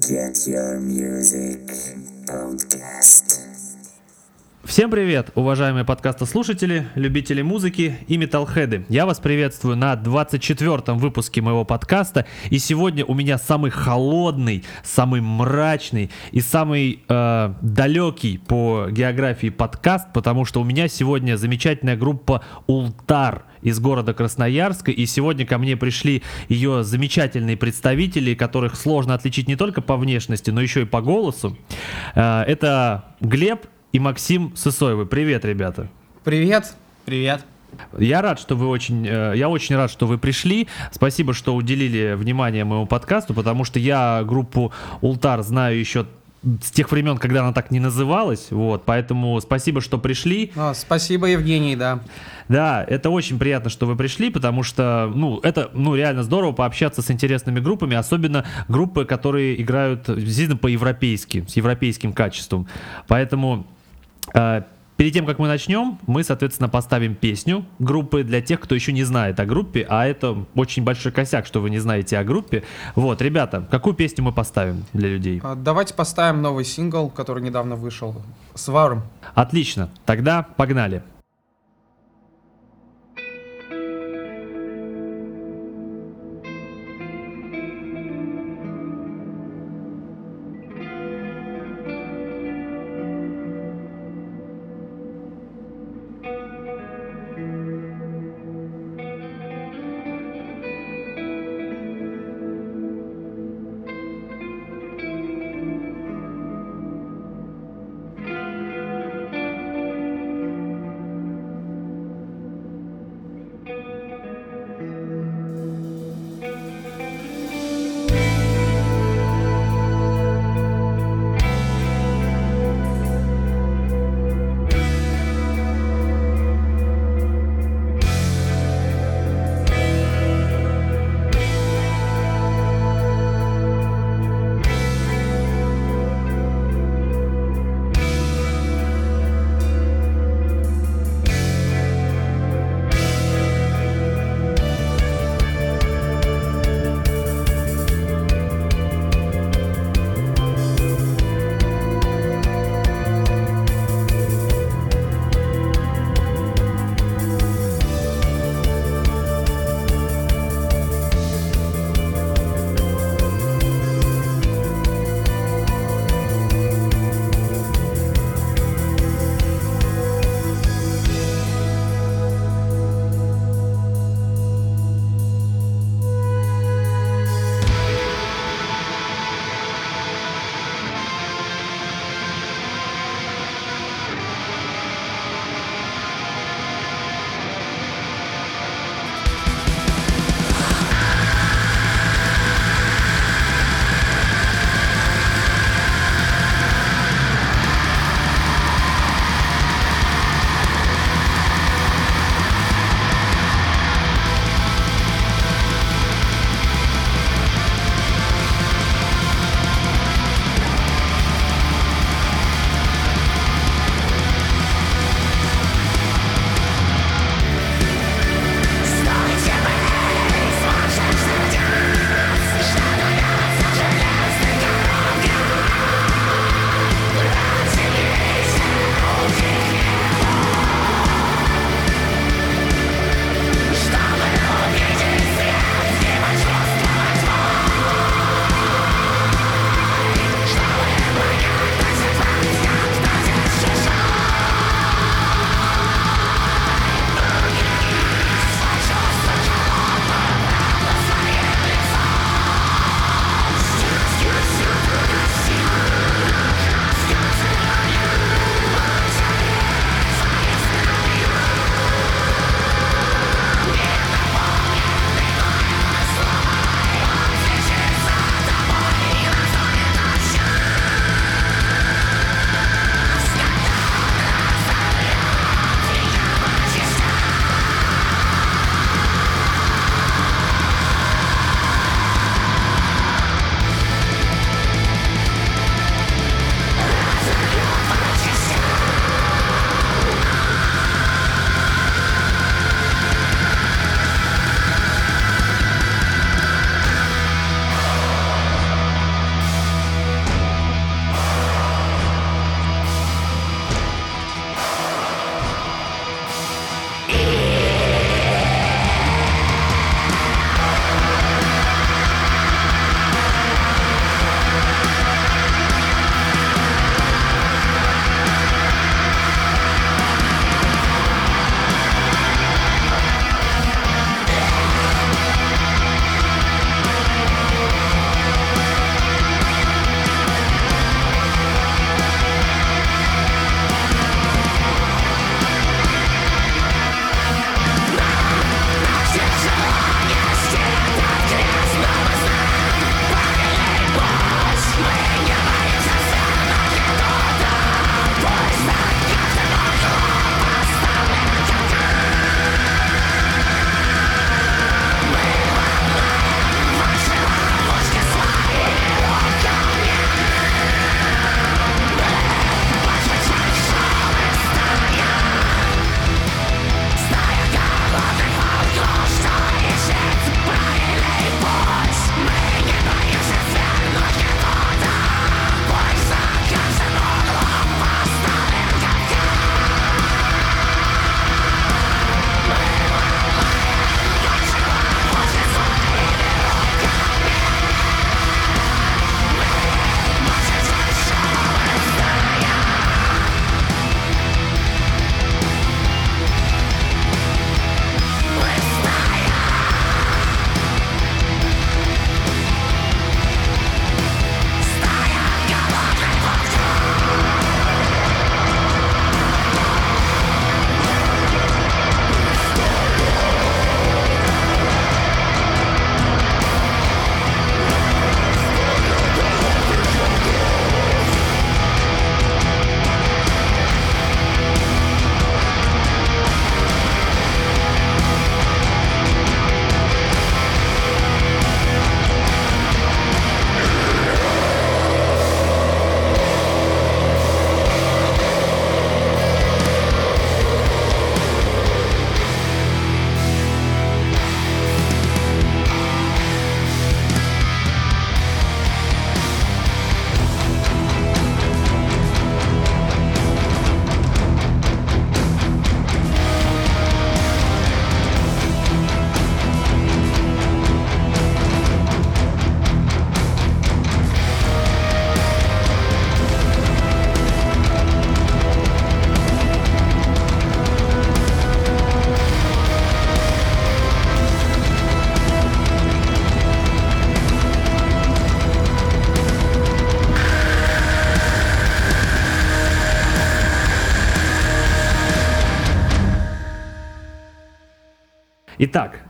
Get Your Music Podcast. Всем привет, уважаемые подкастослушатели, любители музыки и металлхеды. Я вас приветствую на 24-м выпуске моего подкаста. И сегодня у меня самый холодный, самый мрачный и самый э, далекий по географии подкаст, потому что у меня сегодня замечательная группа Ултар из города Красноярска. И сегодня ко мне пришли ее замечательные представители, которых сложно отличить не только по внешности, но еще и по голосу. Э, это Глеб и Максим Сысоевы. Привет, ребята. Привет. Привет. Я рад, что вы очень, э, я очень рад, что вы пришли. Спасибо, что уделили внимание моему подкасту, потому что я группу Ултар знаю еще с тех времен, когда она так не называлась, вот, поэтому спасибо, что пришли. А, спасибо, Евгений, да. Да, это очень приятно, что вы пришли, потому что, ну, это, ну, реально здорово пообщаться с интересными группами, особенно группы, которые играют действительно по-европейски, с европейским качеством. Поэтому Э, перед тем, как мы начнем, мы, соответственно, поставим песню группы для тех, кто еще не знает о группе, а это очень большой косяк, что вы не знаете о группе. Вот, ребята, какую песню мы поставим для людей? А, давайте поставим новый сингл, который недавно вышел. Сварм. Отлично, тогда погнали.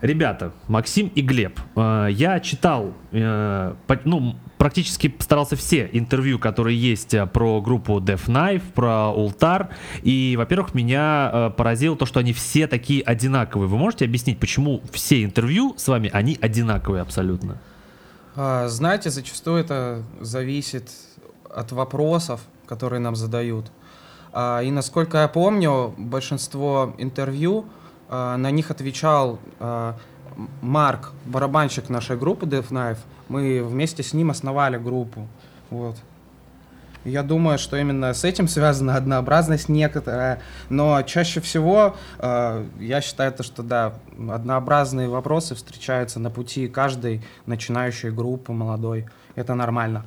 Ребята, Максим и Глеб, э, я читал, э, ну, практически старался все интервью, которые есть э, про группу Death Knife, про Ултар, и, во-первых, меня поразило то, что они все такие одинаковые. Вы можете объяснить, почему все интервью с вами, они одинаковые абсолютно? А, Знаете, зачастую это зависит от вопросов, которые нам задают. А, И насколько я помню, большинство интервью на них отвечал М- Марк, барабанщик нашей группы Death Knife. Мы вместе с ним основали группу. Вот. Я думаю, что именно с этим связана однообразность некоторая, но чаще всего э, я считаю, то, что да, однообразные вопросы встречаются на пути каждой начинающей группы молодой. Это нормально.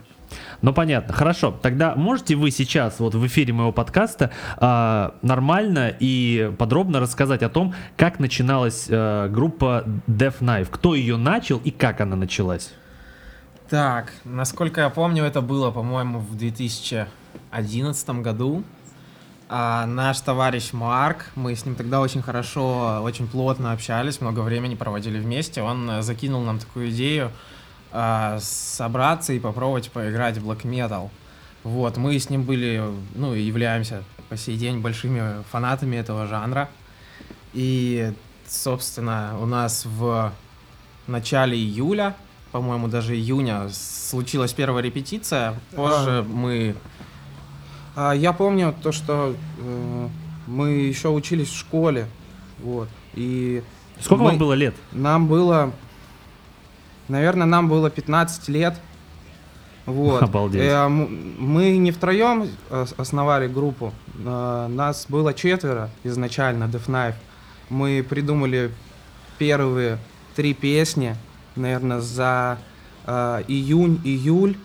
Ну понятно, хорошо. Тогда можете вы сейчас вот в эфире моего подкаста а, нормально и подробно рассказать о том, как начиналась а, группа Death Knife, кто ее начал и как она началась? Так, насколько я помню, это было, по-моему, в 2011 году. А наш товарищ Марк, мы с ним тогда очень хорошо, очень плотно общались, много времени проводили вместе. Он э, закинул нам такую идею а, собраться и попробовать поиграть в Black Metal. Вот, мы с ним были, ну, и являемся по сей день большими фанатами этого жанра. И, собственно, у нас в начале июля, по-моему, даже июня, случилась первая репетиция. Позже мы... А, я помню то, что э, мы еще учились в школе. Вот. И Сколько Мы- вам было лет? нам было, наверное, нам было 15 лет. Вот. Обалдеть. Э, мы не втроем ос- основали группу. а, Нас было четверо изначально, Death Knife. Мы придумали первые три песни, наверное, за а, июнь-июль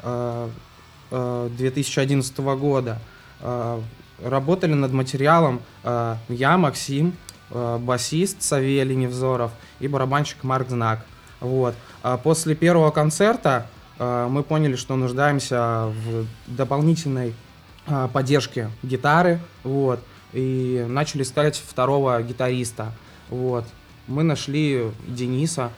а, 2011 года. А, Работали над материалом а, я, Максим, а, басист Савелий Невзоров и барабанщик Марк Знак. Вот. А после первого концерта а, мы поняли, что нуждаемся в дополнительной а, поддержке гитары, вот, и начали искать второго гитариста, вот. Мы нашли Дениса,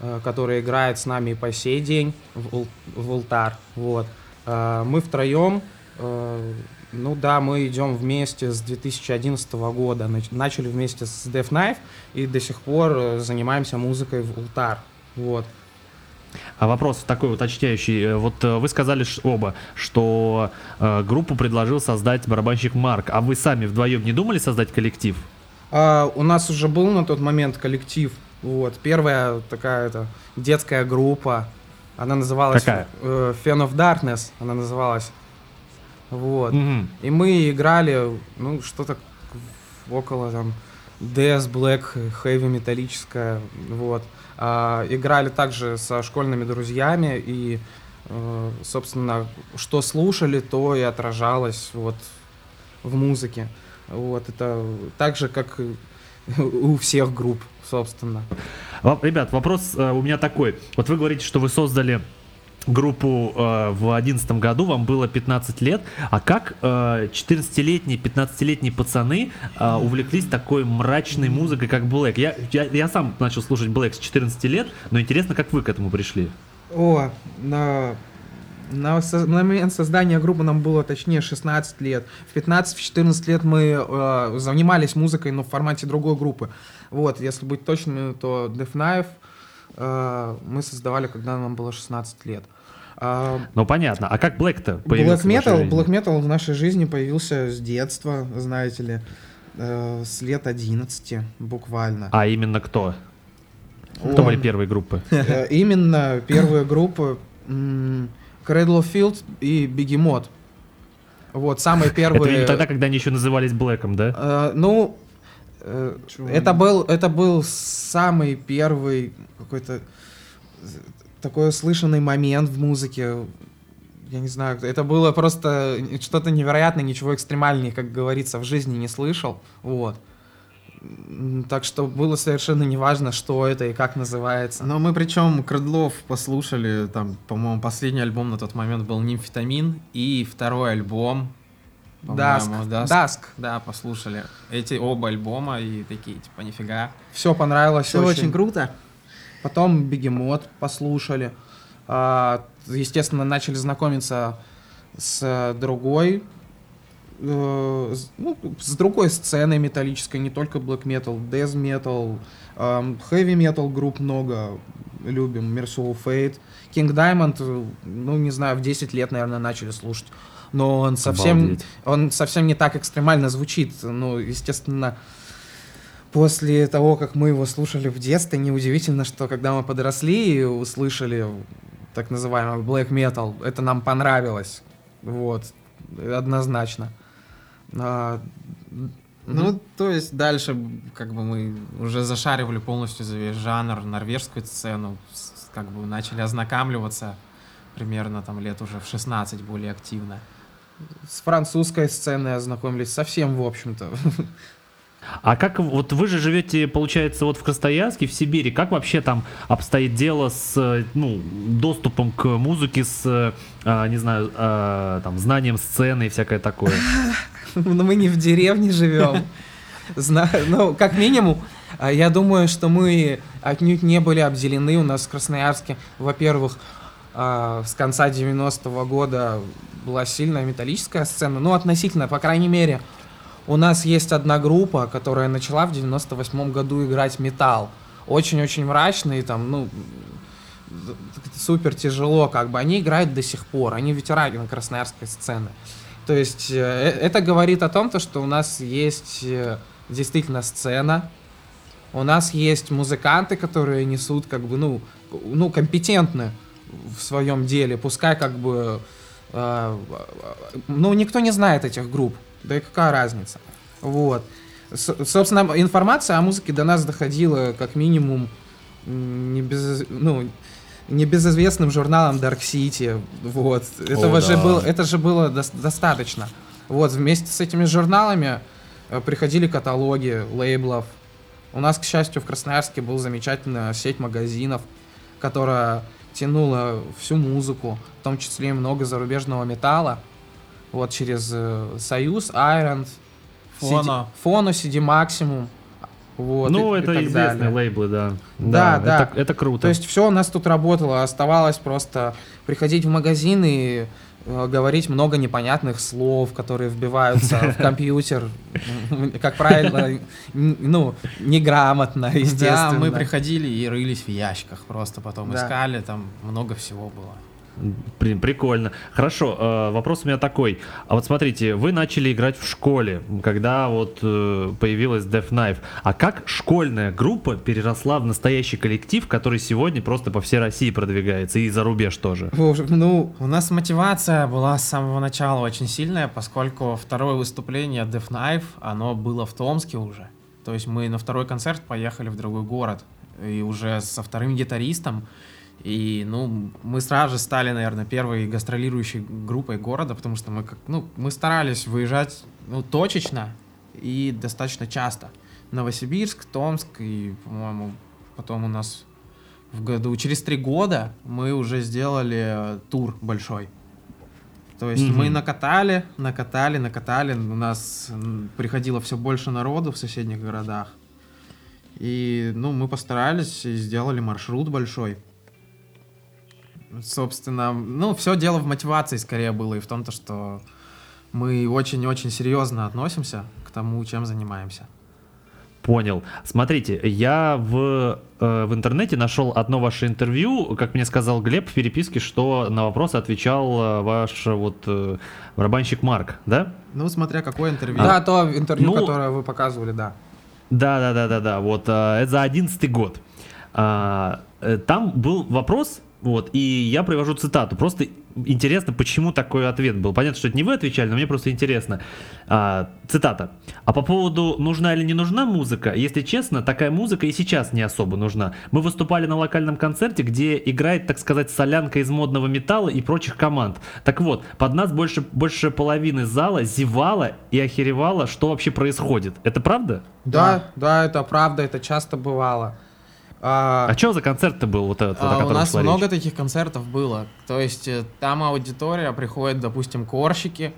э, который играет с нами по сей день в, в Ултар, вот. А, Мы втроем, э, ну да, мы идем вместе с 2011 года, Нач- начали вместе с Death Knife и до сих пор э, занимаемся музыкой в Ултар, вот. А вопрос такой уточняющий. Э, Вот э, вы сказали оба, что э, группу предложил создать барабанщик Марк, а вы сами вдвоем не думали создать коллектив? А, у нас уже был на тот момент коллектив. Вот. Первая такая это детская группа. Она называлась Какая? э, Fan of Darkness. Она называлась. Вот. Мгм. И мы играли, ну, что-то около там Death, Black, Heavy металлическое. Вот. Играли также со школьными друзьями и, э, собственно, что слушали, то и отражалось вот в музыке. Вот, это так же, как у всех групп, собственно. Ребят, вопрос э, у меня такой. Вот вы говорите, что вы создали группу э, в 2011 году, вам было 15 лет, а как э, 14-летние, 15-летние пацаны э, увлеклись такой мрачной музыкой, как Black? Я, я, я сам начал слушать Black с 14 лет, но интересно, как вы к этому пришли? О, на, на, на момент создания группы нам было точнее 16 лет. В 15-14 лет мы э, занимались музыкой, но в формате другой группы. Вот, если быть точным, то Death Knife мы создавали, когда нам было 16 лет. А, Ну понятно, а как Black-то Black появился в вашей Metal? Black Metal в нашей жизни появился с детства, знаете ли, э, с лет 11 буквально. А именно кто? Кто Он- были первые группы? Э, Именно первые группы Cradle of Field и Begemot. Вот, самые Это первые... видимо тогда, когда они еще назывались Блэком, да? Э, ну, э, это был, это был самый первый какой-то такой слышанный момент в музыке. Я не знаю, это было просто что-то невероятное, ничего экстремальнее, как говорится, в жизни не слышал. Вот. Так что было совершенно неважно, что это и как называется. Но мы причем Крыдлов послушали, там, по-моему, последний альбом на тот момент был «Нимфетамин», и второй альбом Dusk. Dusk. Да, послушали. Эти оба альбома и такие, типа, нифига. Все понравилось. Все очень круто. Потом Бегемот послушали. А, Естественно, начали знакомиться с другой, э, ну, с другой сценой металлической, не только black metal, death metal, эм, heavy metal групп много любим, Merciful Fate. King Diamond, э, ну, не знаю, в 10 лет, наверное, начали слушать. Но он совсем, Обалдеть. он совсем не так экстремально звучит. Ну, естественно, после того, как мы его слушали в детстве, неудивительно, что когда мы подросли и услышали так называемый black metal, это нам понравилось. Вот, однозначно. А, Ну, то есть дальше как бы мы уже зашаривали полностью за весь жанр, норвежскую сцену, как бы начали ознакомливаться примерно там лет уже в 16 более активно. С французской сценой ознакомились совсем, в общем-то. А как вот вы же живете, получается, вот в Красноярске, в Сибири, как вообще там обстоит дело с э, ну, доступом к музыке, с, э, а, не знаю, а, там, знанием сцены и всякое такое? Но мы не в деревне живем. Ну, как минимум, а, я думаю, что мы отнюдь не были обделены. У нас в Красноярске, во-первых, с конца 90-го года была сильная металлическая сцена. Ну, относительно, по крайней мере, у нас есть одна группа, которая начала в 98 году играть металл. Очень-очень мрачный, там, ну, супер тяжело, как бы. Они играют до сих пор, они ветераны красноярской сцены. То есть э, э, это говорит о том, то, что у нас есть э, действительно сцена, у нас есть музыканты, которые несут как бы, ну, ну компетентны в своем деле, пускай как бы, э, ну, никто не знает этих групп, да и какая разница. Вот. С- собственно, информация о музыке до нас доходила как минимум не без, ну, небезызвестным журналом Dark City. Вот. Этого О, же да. было, это же было дос- достаточно. Вот, вместе с этими журналами э, приходили каталоги лейблов. У нас, к счастью, в Красноярске был замечательная сеть магазинов, которая тянула всю музыку, в том числе и много зарубежного металла. Вот через э, Союз, Iron, Фоно. Фоно, CD Maximum. Вот, ну, и- и это так известные далее. лейблы, да. Да, да. Это, это круто. То есть все у нас тут работало, оставалось просто приходить в магазин и говорить много непонятных слов, которые вбиваются в компьютер, как правильно, н- ну, неграмотно, Да, естественно. мы приходили и рылись в ящиках, просто потом Да. искали, там много всего было. Блин, прикольно. Хорошо, э, вопрос у меня такой. А вот смотрите, вы начали играть в школе, когда вот э, появилась Death Knife. А как школьная группа переросла в настоящий коллектив, который сегодня просто по всей России продвигается и за рубеж тоже? Ну, У нас мотивация была с самого начала очень сильная, поскольку второе выступление Death Knife, оно было в Томске уже. То есть мы на второй концерт поехали в другой город. И уже со вторым гитаристом. И, ну, мы сразу же стали, наверное, первой гастролирующей группой города, потому что мы, как, ну, мы старались выезжать, ну, точечно и достаточно часто. Новосибирск, Томск и, по-моему, потом у нас в году, через три года мы уже сделали э, тур большой. То есть Мгм. мы накатали, накатали, накатали. У нас приходило все больше народу в соседних городах. И, ну, мы постарались и сделали маршрут большой. Собственно, ну, все дело в мотивации скорее было и в том, то, что мы очень-очень серьезно относимся к тому, чем занимаемся. Понял. Смотрите, я в, э, в интернете нашел одно ваше интервью, как мне сказал Глеб в переписке, что на вопросы отвечал э, ваш э, вот э, барабанщик Марк, да? Ну, смотря какое интервью. да, то интервью, Ну, которое вы показывали, да. Да, да, да, да, да. Вот а, это за одиннадцатый год. А, э, там был вопрос, вот, и я привожу цитату. Просто интересно, почему такой ответ был. Понятно, что это не вы отвечали, но мне просто интересно. А, цитата. А по поводу нужна или не нужна музыка, если честно, такая музыка и сейчас не особо нужна. Мы выступали на локальном концерте, где играет, так сказать, солянка из модного металла и прочих команд. Так вот, под нас больше, больше половины зала зевала и охеревала, что вообще происходит. Это правда? Да, да, это правда, это часто бывало. А, А что за концерт-то был вот этот, А, у нас много речь? таких концертов было. То есть э, там аудитория приходит, допустим, корщики,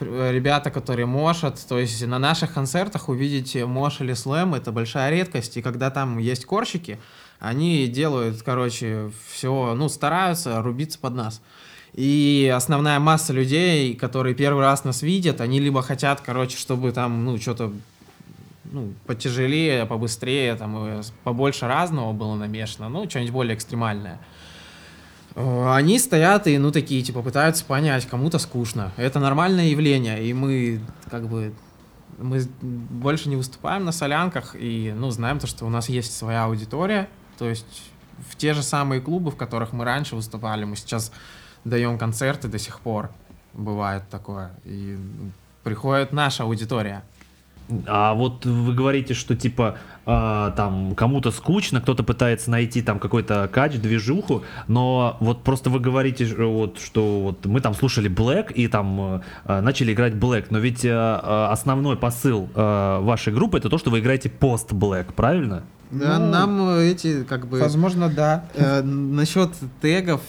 э, ребята, которые мошат, то есть на наших концертах увидеть мош или слэм это большая редкость, и когда там есть корщики, они делают, короче, все, ну, стараются рубиться под нас. И основная масса людей, которые первый раз нас видят, они либо хотят, короче, чтобы там, ну, что-то ну, потяжелее, побыстрее, там, э, побольше разного было намешано, ну, что-нибудь более экстремальное. Э, Они стоят и, ну, такие, типа, пытаются понять, кому-то скучно. Это нормальное явление, и мы, как бы, мы больше не выступаем на солянках, и, ну, знаем то, что у нас есть своя аудитория, то есть в те же самые клубы, в которых мы раньше выступали, мы сейчас даем концерты до сих пор, бывает такое, и ну, приходит наша аудитория. А вот вы говорите, что типа а, там кому-то скучно, кто-то пытается найти там какой-то кач, движуху, но вот просто вы говорите, вот, что вот мы там слушали Black и там э, начали играть Black, но ведь э, э, основной посыл э, вашей группы это то, что вы играете пост-Black, правильно? Да, Ну, нам э, эти, как бы... Возможно, да. Э, насчет тегов,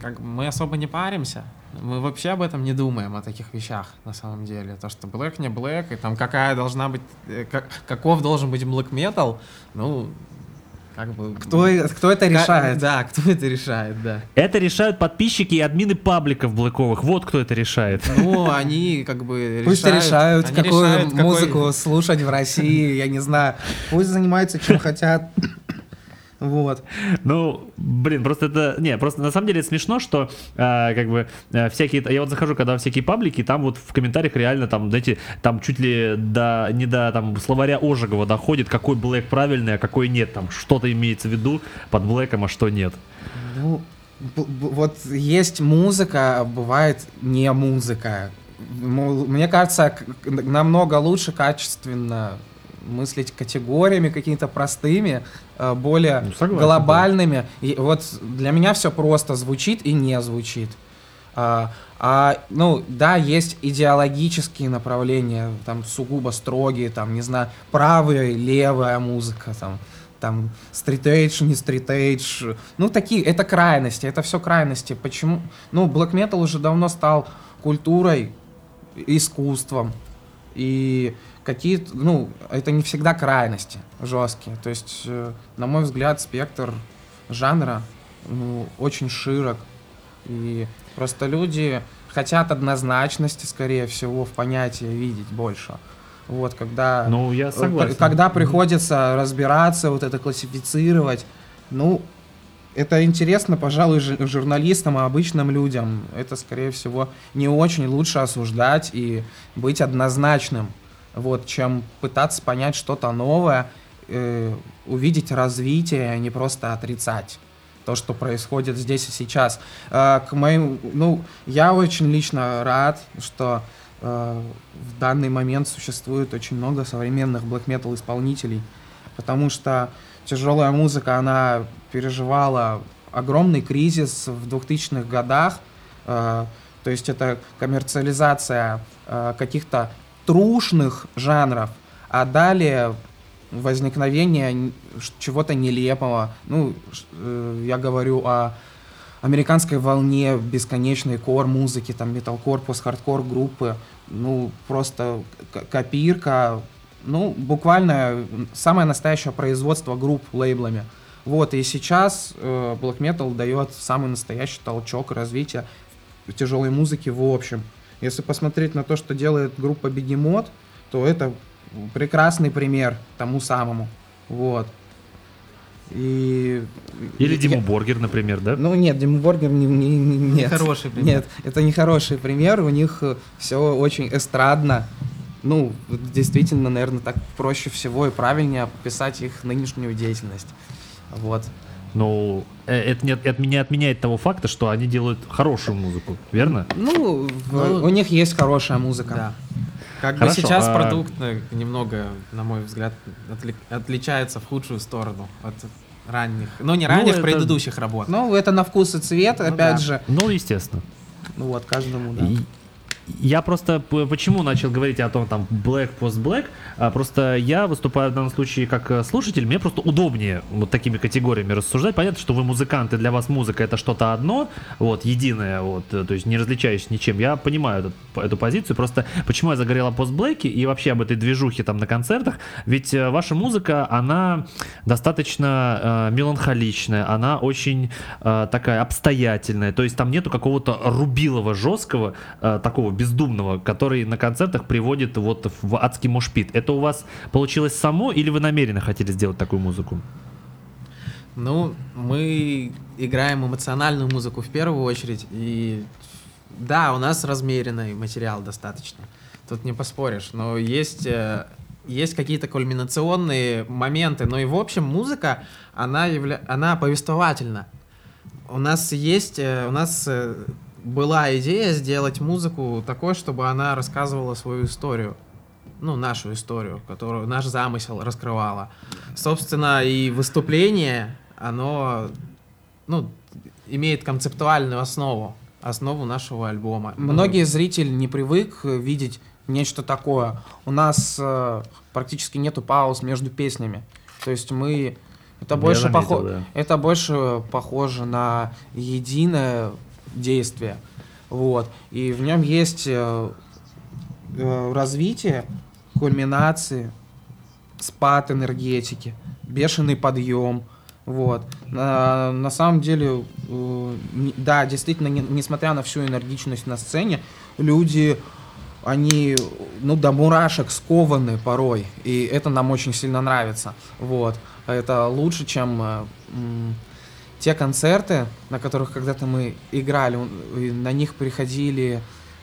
как мы особо не паримся. Мы вообще об этом не думаем, о таких вещах, на самом деле. То, что black не black, и там какая должна быть, э, как- каков должен быть black metal, ну, как бы... Кто, кто это решает? Да, кто это решает, да. Это решают подписчики и админы пабликов блэковых, вот кто это решает. Ну, они как бы Пусть решают, они какую решают, какой- музыку слушать в России, я не знаю. Пусть занимаются чем хотят. Вот. Ну, блин, просто это... Не, просто на самом деле смешно, что а, как бы а, всякие... Я вот захожу, когда всякие паблики, там вот в комментариях реально там, знаете, там чуть ли до... Не до там словаря Ожегова доходит, какой блэк правильный, а какой нет. Там что-то имеется в виду под блэком, а что нет. Ну, вот есть музыка, а бывает не музыка. Мне кажется, намного лучше качественно мыслить категориями какими-то простыми, э, более Ну, согласен, глобальными. И вот для меня все просто звучит и не звучит. А, а, ну, да, есть идеологические направления, там сугубо строгие, там, не знаю, правая, левая музыка, там, там, стрит-эйдж, не стрит-эйдж. Ну, такие, это крайности, это все крайности. Почему? Ну, black metal уже давно стал культурой, искусством. И какие-то, ну, это не всегда крайности жесткие. То есть, э, на мой взгляд, спектр жанра ну, очень широк. И просто люди хотят однозначности, скорее всего, в понятии видеть больше. Вот, когда, Ну, я э, согласен. когда приходится разбираться, вот это классифицировать, ну, это интересно, пожалуй, журналистам и обычным людям. Это, скорее всего, не очень лучше осуждать и быть однозначным, вот, чем пытаться понять что-то новое, э, увидеть развитие, а не просто отрицать то, что происходит здесь и сейчас. Э, к моим, ну, я очень лично рад, что э, в данный момент существует очень много современных black metal исполнителей, потому что тяжелая музыка, она переживала огромный кризис в 2000-х годах, э, то есть это коммерциализация э, каких-то трушных жанров, а далее возникновение чего-то нелепого. Ну, э, я говорю о американской волне бесконечной кор-музыки, там, металкор, пост-хардкор группы, ну, просто копирка, ну, буквально самое настоящее производство групп лейблами. Вот, и сейчас э, Black Metal дает самый настоящий толчок развития тяжелой музыки в общем. Если посмотреть на то, что делает группа Бегемот, то это прекрасный пример тому самому. Вот. И... Или я- Диму Боргер, например, да? ну нет, Дима Боргер не, не- не- нет. Хороший пример. Нет, это не хороший пример. У них все очень эстрадно. Ну, действительно, наверное, так проще всего и правильнее описать их нынешнюю деятельность. Вот. Ну, э, это не, это не отменяет того факта, что они делают хорошую музыку, верно? Ну, Ну, у них есть хорошая музыка. Да. Как бы Хорошо, сейчас а- продукт э, немного, на мой взгляд, отли- отличается в худшую сторону от ранних, ну не Ну, ранних, это- предыдущих работ. Ну, это на вкус и цвет, Ну опять да. же. Ну, естественно. Ну вот, каждому, да. И- я просто почему начал говорить о том, там, Black, Post Black, а, просто я выступаю в данном случае как э, слушатель, мне просто удобнее вот такими категориями рассуждать. Понятно, что вы музыканты, для вас музыка это что-то одно, вот, единое, вот, э, то есть не различающееся ничем. Я понимаю этот- эту позицию, просто почему я загорел о Black и вообще об этой движухе там на концертах, ведь э, ваша музыка, она достаточно э, меланхоличная, она очень э, такая обстоятельная, то есть там нету какого-то рубилова жесткого, э, такого бездумного, который на концертах приводит вот в адский мошпит. Это у вас получилось само или вы намеренно хотели сделать такую музыку? Ну, мы играем эмоциональную музыку в первую очередь, и да, у нас размеренный материал достаточно. Тут не поспоришь, но есть, э, есть какие-то кульминационные моменты, но и в общем музыка, она, явля... она повествовательна. У нас есть, э, у нас э, была идея сделать музыку такой, чтобы она рассказывала свою историю. Ну, нашу историю, которую наш замысел раскрывала. Собственно, и выступление, оно, ну, имеет концептуальную основу, основу нашего альбома. Многие зрители не привык видеть нечто такое. У нас э, практически нету пауз между песнями. То есть мы это Я больше заметил, похо- да. это больше похоже на единое действие. Вот. И в нем есть э, э, развитие, кульминации, спад энергетики, бешеный подъем. Вот. На, на самом деле, э, да, действительно, не- несмотря на всю энергичность на сцене, люди, они, ну, до мурашек скованы порой, и это нам очень сильно нравится. Вот. Это лучше, чем э, те концерты, на которых когда-то мы играли, на них приходили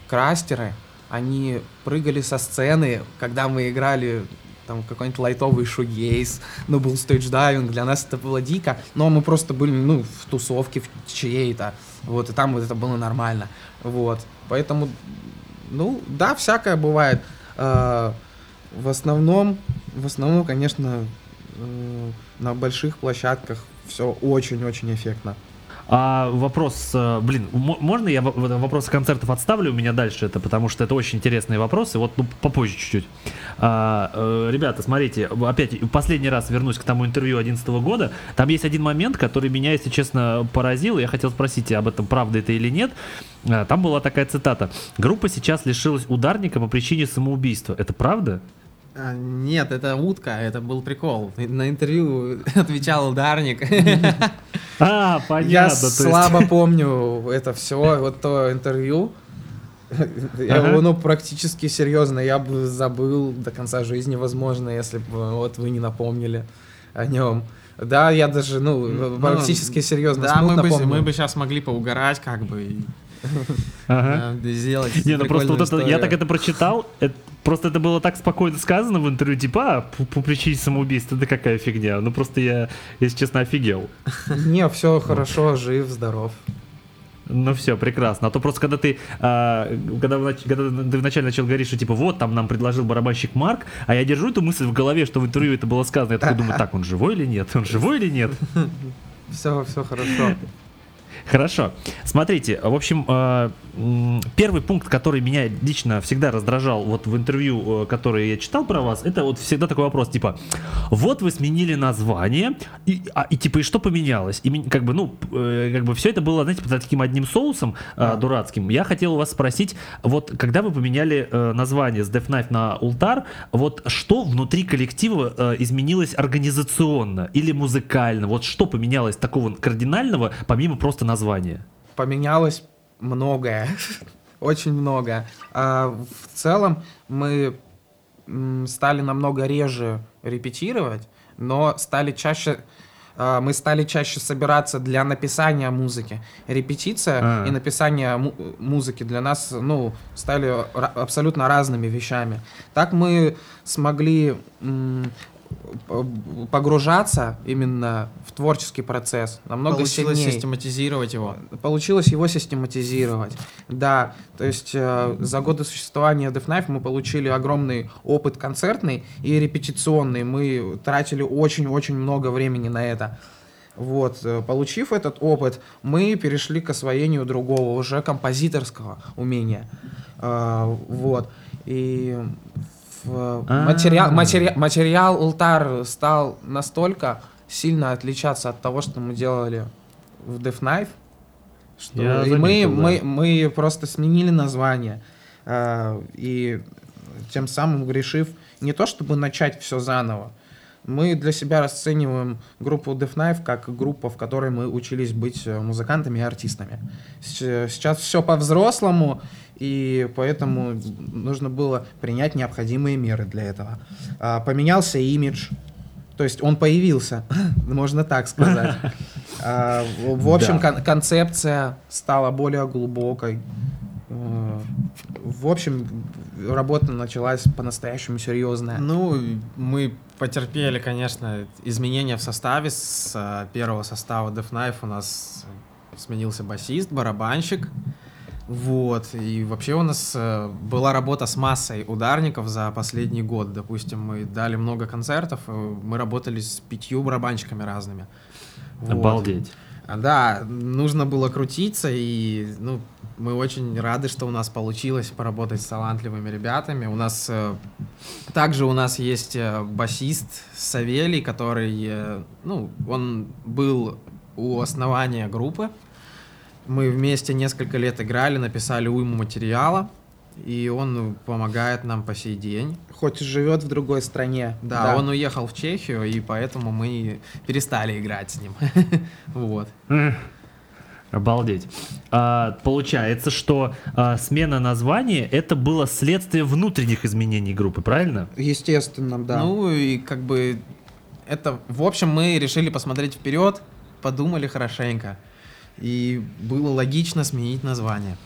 крастеры, они прыгали со сцены, когда мы играли там какой-нибудь лайтовый shoegaze, ну, был stage diving, для нас это было дико, но мы просто были, ну, в тусовке в чьей-то, вот, и там вот это было нормально, вот, поэтому, ну, да, всякое бывает, А, в основном, в основном, конечно, э, на больших площадках все очень-очень эффектно. А вопрос, э, блин, мо- можно я вопросы концертов отставлю у меня дальше это, потому что это очень интересные вопросы, вот ну, попозже чуть-чуть. А, э, ребята, смотрите, опять последний раз вернусь к тому интервью 2011 года, там есть один момент, который меня, если честно, поразил, я хотел спросить об этом, правда это или нет. А, Там была такая цитата. Группа сейчас лишилась ударника по причине самоубийства. Это правда? А, Нет, это утка, это был прикол. На интервью отвечал ударник. А, понятно. Я слабо помню это все, вот то интервью. Я Ага. ну, практически серьезно, я бы забыл до конца жизни, возможно, если бы вот вы не напомнили о нем. Да, я даже, ну, Ну, практически серьезно Да, мы бы, мы бы сейчас могли поугарать, как бы, Ага. э, сделать Не, ну просто вот это, я так это прочитал, это- просто это было так спокойно сказано в интервью, типа, а, по, по причине самоубийства, да какая фигня. Ну просто я, если честно, офигел. Не, все хорошо, жив, здоров. Ну все, прекрасно. А то просто когда ты, а, когда, когда ты вначале начал говорить, что типа вот там нам предложил барабанщик Марк, а я держу эту мысль в голове, что в интервью это было сказано, я такой думаю, так, он живой или нет? Он живой или нет? Все, все хорошо. Хорошо. Смотрите, в общем, э, первый пункт, который меня лично всегда раздражал вот в интервью, э, которое я читал про вас, это вот всегда такой вопрос, типа, вот вы сменили название, и, а, и типа, и что поменялось? И как бы, ну, э, как бы все это было, знаете, под таким одним соусом э, дурацким. Я хотел у вас спросить, вот когда вы поменяли название с Death Knife на Ултар, вот что внутри коллектива изменилось организационно или музыкально? Вот что поменялось такого кардинального, помимо просто названия? Поменялось многое, очень многое. А в целом мы стали намного реже репетировать, но стали чаще а, мы стали чаще собираться для написания музыки. Репетиция А. и написание му- музыки для нас, ну, стали абсолютно разными вещами. Так мы смогли погружаться именно в творческий процесс намного Получилось сильнее систематизировать его. получилось его систематизировать. Да, то есть э, за годы существования Death Knife мы получили огромный опыт концертный и репетиционный. Мы тратили очень-очень много времени на это. Вот, э, получив этот опыт, мы перешли к освоению другого, уже композиторского умения. А, Вот. И А. материал, матери- материал Ултар стал настолько сильно отличаться от того, что мы делали в Death Knife, что Я и мы, да. мы, мы просто сменили название. а, И тем самым решив не то, чтобы начать все заново, мы для себя расцениваем группу Death Knife как группа, в которой мы учились быть э, музыкантами и артистами. С- Сейчас все по-взрослому, и поэтому нужно было принять необходимые меры для этого. А, Поменялся имидж, то есть он появился, можно так сказать. А, В общем, Да. кон- концепция стала более глубокой. Э, В общем, работа началась по-настоящему серьезная. Ну, мы потерпели, конечно, изменения в составе. С а, первого состава Death Knife у нас сменился басист, барабанщик. Вот. И вообще у нас э, была работа с массой ударников за последний год. Допустим, мы дали много концертов, э, мы работали с пятью барабанщиками разными. Вот. Обалдеть. А, Да, нужно было крутиться, и ну, мы очень рады, что у нас получилось поработать с талантливыми ребятами. У нас э, также у нас есть басист Савелий, который, ну, он был у основания группы. Мы вместе несколько лет играли, написали уйму материала, и он помогает нам по сей день. Хоть и живет в другой стране. Да, он уехал в Чехию, и поэтому мы перестали играть с ним. Вот. Обалдеть. А, получается, что а, смена названия это было следствие внутренних изменений группы, правильно? Естественно, да. Ну и как бы это, в общем, мы решили посмотреть вперед, подумали хорошенько. И было логично сменить название.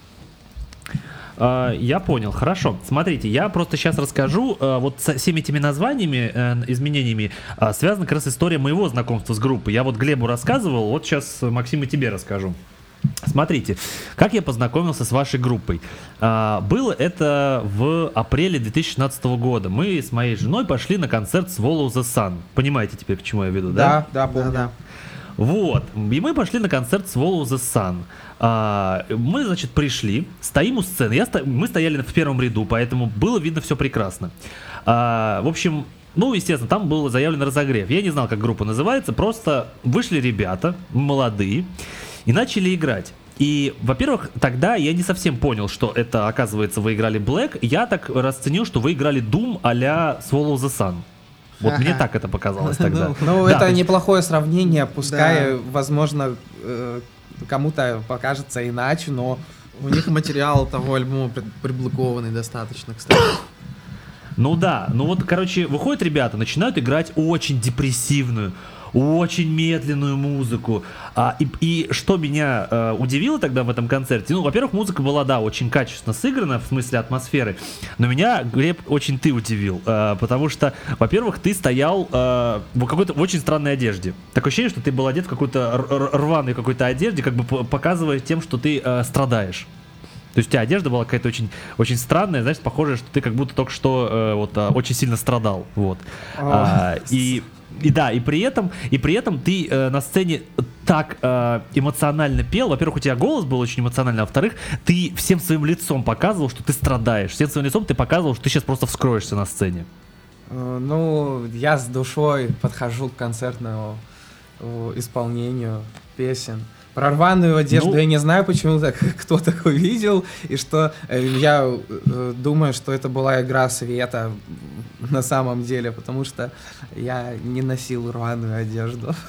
А, я понял, хорошо. Смотрите, я просто сейчас расскажу, а, вот со всеми этими названиями, э, изменениями, а, связана как раз история моего знакомства с группой. Я вот Глебу рассказывал, вот сейчас, Максим, и тебе расскажу. Смотрите, как я познакомился с вашей группой. А, было это в апреле 2016 года. Мы с моей женой пошли на концерт Swallow the Sun. Понимаете теперь, к чему я веду, да? да, да, помню. Вот. И мы пошли на концерт Swallow the Sun. А, мы, значит, пришли, стоим у сцены. Я сто- Мы стояли в первом ряду, поэтому было видно все прекрасно. А, в общем, ну, естественно, там был заявлен разогрев. Я не знал, как группа называется, просто вышли ребята, молодые, и начали играть. И, во-первых, тогда я не совсем понял, что это, оказывается, вы играли Black. Я так расценил, что вы играли Doom а-ля Swallow the Sun. Вот мне так это показалось тогда. Ну, Да, это неплохое сравнение, пускай, возможно, э, кому-то покажется иначе, но У них материал того альбома приблокованный достаточно, кстати. Ну да, ну вот, короче, выходят ребята, начинают играть очень депрессивную, очень медленную музыку. А, и, и что меня э, удивило тогда в этом концерте, ну, во-первых, музыка была, да, очень качественно сыграна, в смысле атмосферы, но меня, Глеб, очень ты удивил, э, потому что, во-первых, ты стоял э, в какой-то в очень странной одежде. Такое ощущение, что ты был одет в р- рваной какой-то одежде, как бы показывая тем, что ты э, страдаешь. То есть у тебя одежда была какая-то очень, очень странная, знаешь, похоже, что ты как будто только что э, вот а, очень сильно страдал, вот. А, и и да, и при этом, и при этом ты э, на сцене так э, эмоционально пел. Во-первых, у тебя голос был очень эмоциональный, а во-вторых, ты всем своим лицом показывал, что ты страдаешь. Всем своим лицом ты показывал, что ты сейчас просто вскроешься на сцене. э, ну, я с душой подхожу к концертному э, исполнению песен. Про рваную одежду Ну- я не знаю, почему так кто так увидел, и что э, я э, думаю, что это была игра света на самом деле, потому что я не носил рваную одежду.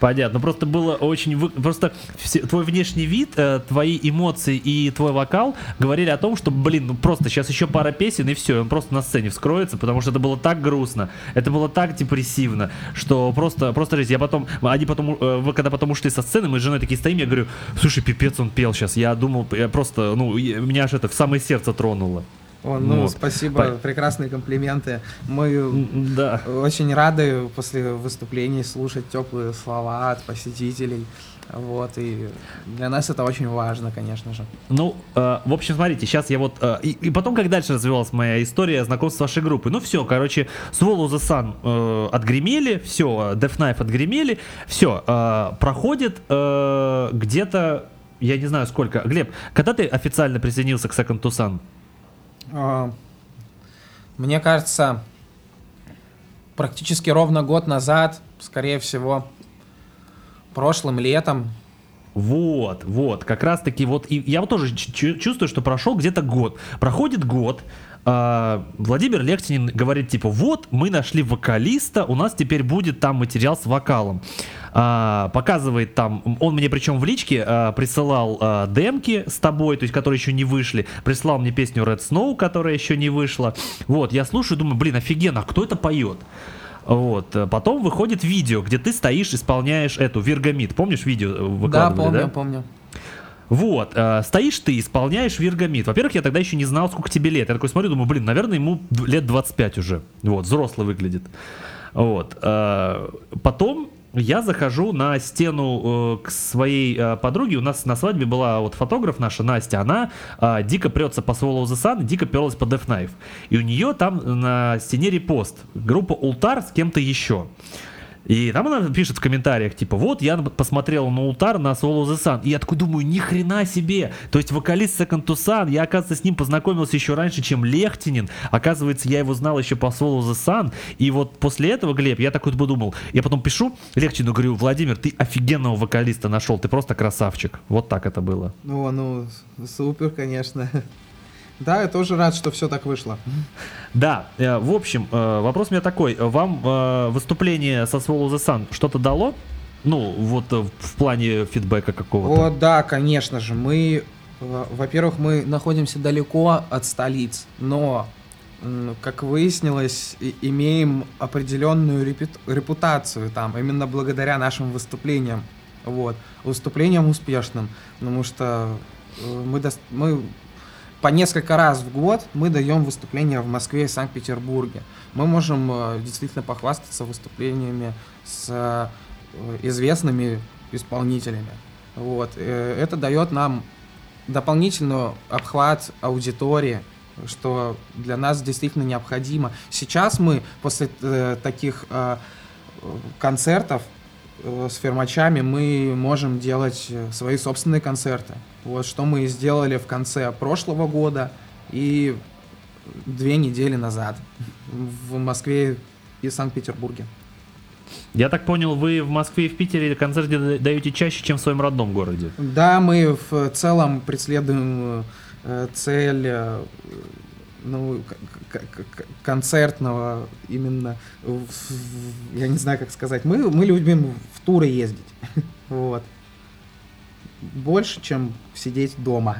Понятно, просто было очень... вы- Просто все- твой внешний вид, э, твои эмоции и твой вокал говорили о том, что, блин, ну просто сейчас еще пара песен и все, он просто на сцене вскроется, потому что это было так грустно, это было так депрессивно, что просто, просто жизнь. Я потом, они потом, э, когда потом ушли со сцены, мы с женой такие стоим, я говорю, слушай, пипец он пел сейчас, я думал, я просто, ну, я- меня аж это в самое сердце тронуло. О, ну, Вот. спасибо, Пон- прекрасные комплименты. Мы Да. очень рады после выступлений слушать теплые слова от посетителей. Вот, и для нас это очень важно, конечно же. Ну, э, в общем, смотрите, сейчас я вот... э, и, и потом, как дальше развивалась моя история знакомства с вашей группой. Ну, все, короче, Swallow the Sun э, отгремели, все, Death Knife отгремели, все, проходит э, где-то, я не знаю сколько. Глеб, когда ты официально присоединился к Second to Sun? А, Мне кажется, практически ровно год назад, скорее всего, прошлым летом. Вот, вот, как раз таки вот, и я вот тоже чувствую, что прошел где-то год. Проходит год, а, Владимир Лехтинин говорит, типа, вот, мы нашли вокалиста, у нас теперь будет там материал с вокалом. А, показывает там, он мне причем в личке а, присылал а, демки с тобой, то есть, которые еще не вышли, прислал мне песню Red Snow, которая еще не вышла. Вот, я слушаю, думаю, блин, офигенно, а кто это поет? Вот. э, Потом выходит видео, где ты стоишь, исполняешь эту Виргамид. Помнишь видео э, Да, выкладывали, помню, да? помню. Вот, э, стоишь ты, исполняешь Виргамид. Во-первых, я тогда еще не знал, сколько тебе лет. Я такой смотрю, думаю, блин, наверное, ему лет 25 уже. Вот, взрослый выглядит. Вот. э, Потом я захожу на стену э, к своей э, подруге. У нас на свадьбе была вот фотограф наша, Настя. Она э, дико прется по Swallow the Sun, дико перлась по Death Knife. И у нее там на стене репост. Группа Ултар с кем-то еще. И там она пишет в комментариях, типа, вот, я посмотрел на Ултар на Swallow the Sun. И я такой думаю, ни хрена себе. То есть вокалист Second to Sun, я, оказывается, с ним познакомился еще раньше, чем Лехтинин. Оказывается, я его знал еще по Swallow the Sun. И вот после этого, Глеб, я такой подумал. Я потом пишу Лехтину, говорю, Владимир, ты офигенного вокалиста нашел, ты просто красавчик. Вот так это было. Ну, ну, супер, конечно. Да, я тоже рад, что все так вышло. Да, э, в общем, э, вопрос у меня такой. Вам э, выступление со Swallow the Sun что-то дало? Ну, вот в плане фидбэка какого-то. О, да, конечно же. Мы, во-первых, мы находимся далеко от столиц, но, как выяснилось, имеем определенную репутацию там, именно благодаря нашим выступлениям. Вот. Выступлениям успешным, потому что мы, дос- мы по несколько раз в год мы даем выступления в Москве и Санкт-Петербурге. Мы можем э, действительно похвастаться выступлениями с э, известными исполнителями. Вот. э, Это дает нам дополнительный обхват аудитории, что для нас действительно необходимо. Сейчас мы после таких концертов с фермачами мы можем делать э, свои собственные концерты. Вот что мы сделали в конце прошлого года и две недели назад в Москве и Санкт-Петербурге. Я так понял, вы в Москве и в Питере концерты да- даете чаще, чем в своем родном городе. Да, мы в целом преследуем э, цель э, ну, концертного именно, в- я не знаю, как сказать. Мы, мы любим в туры ездить. Вот. Больше, чем сидеть дома.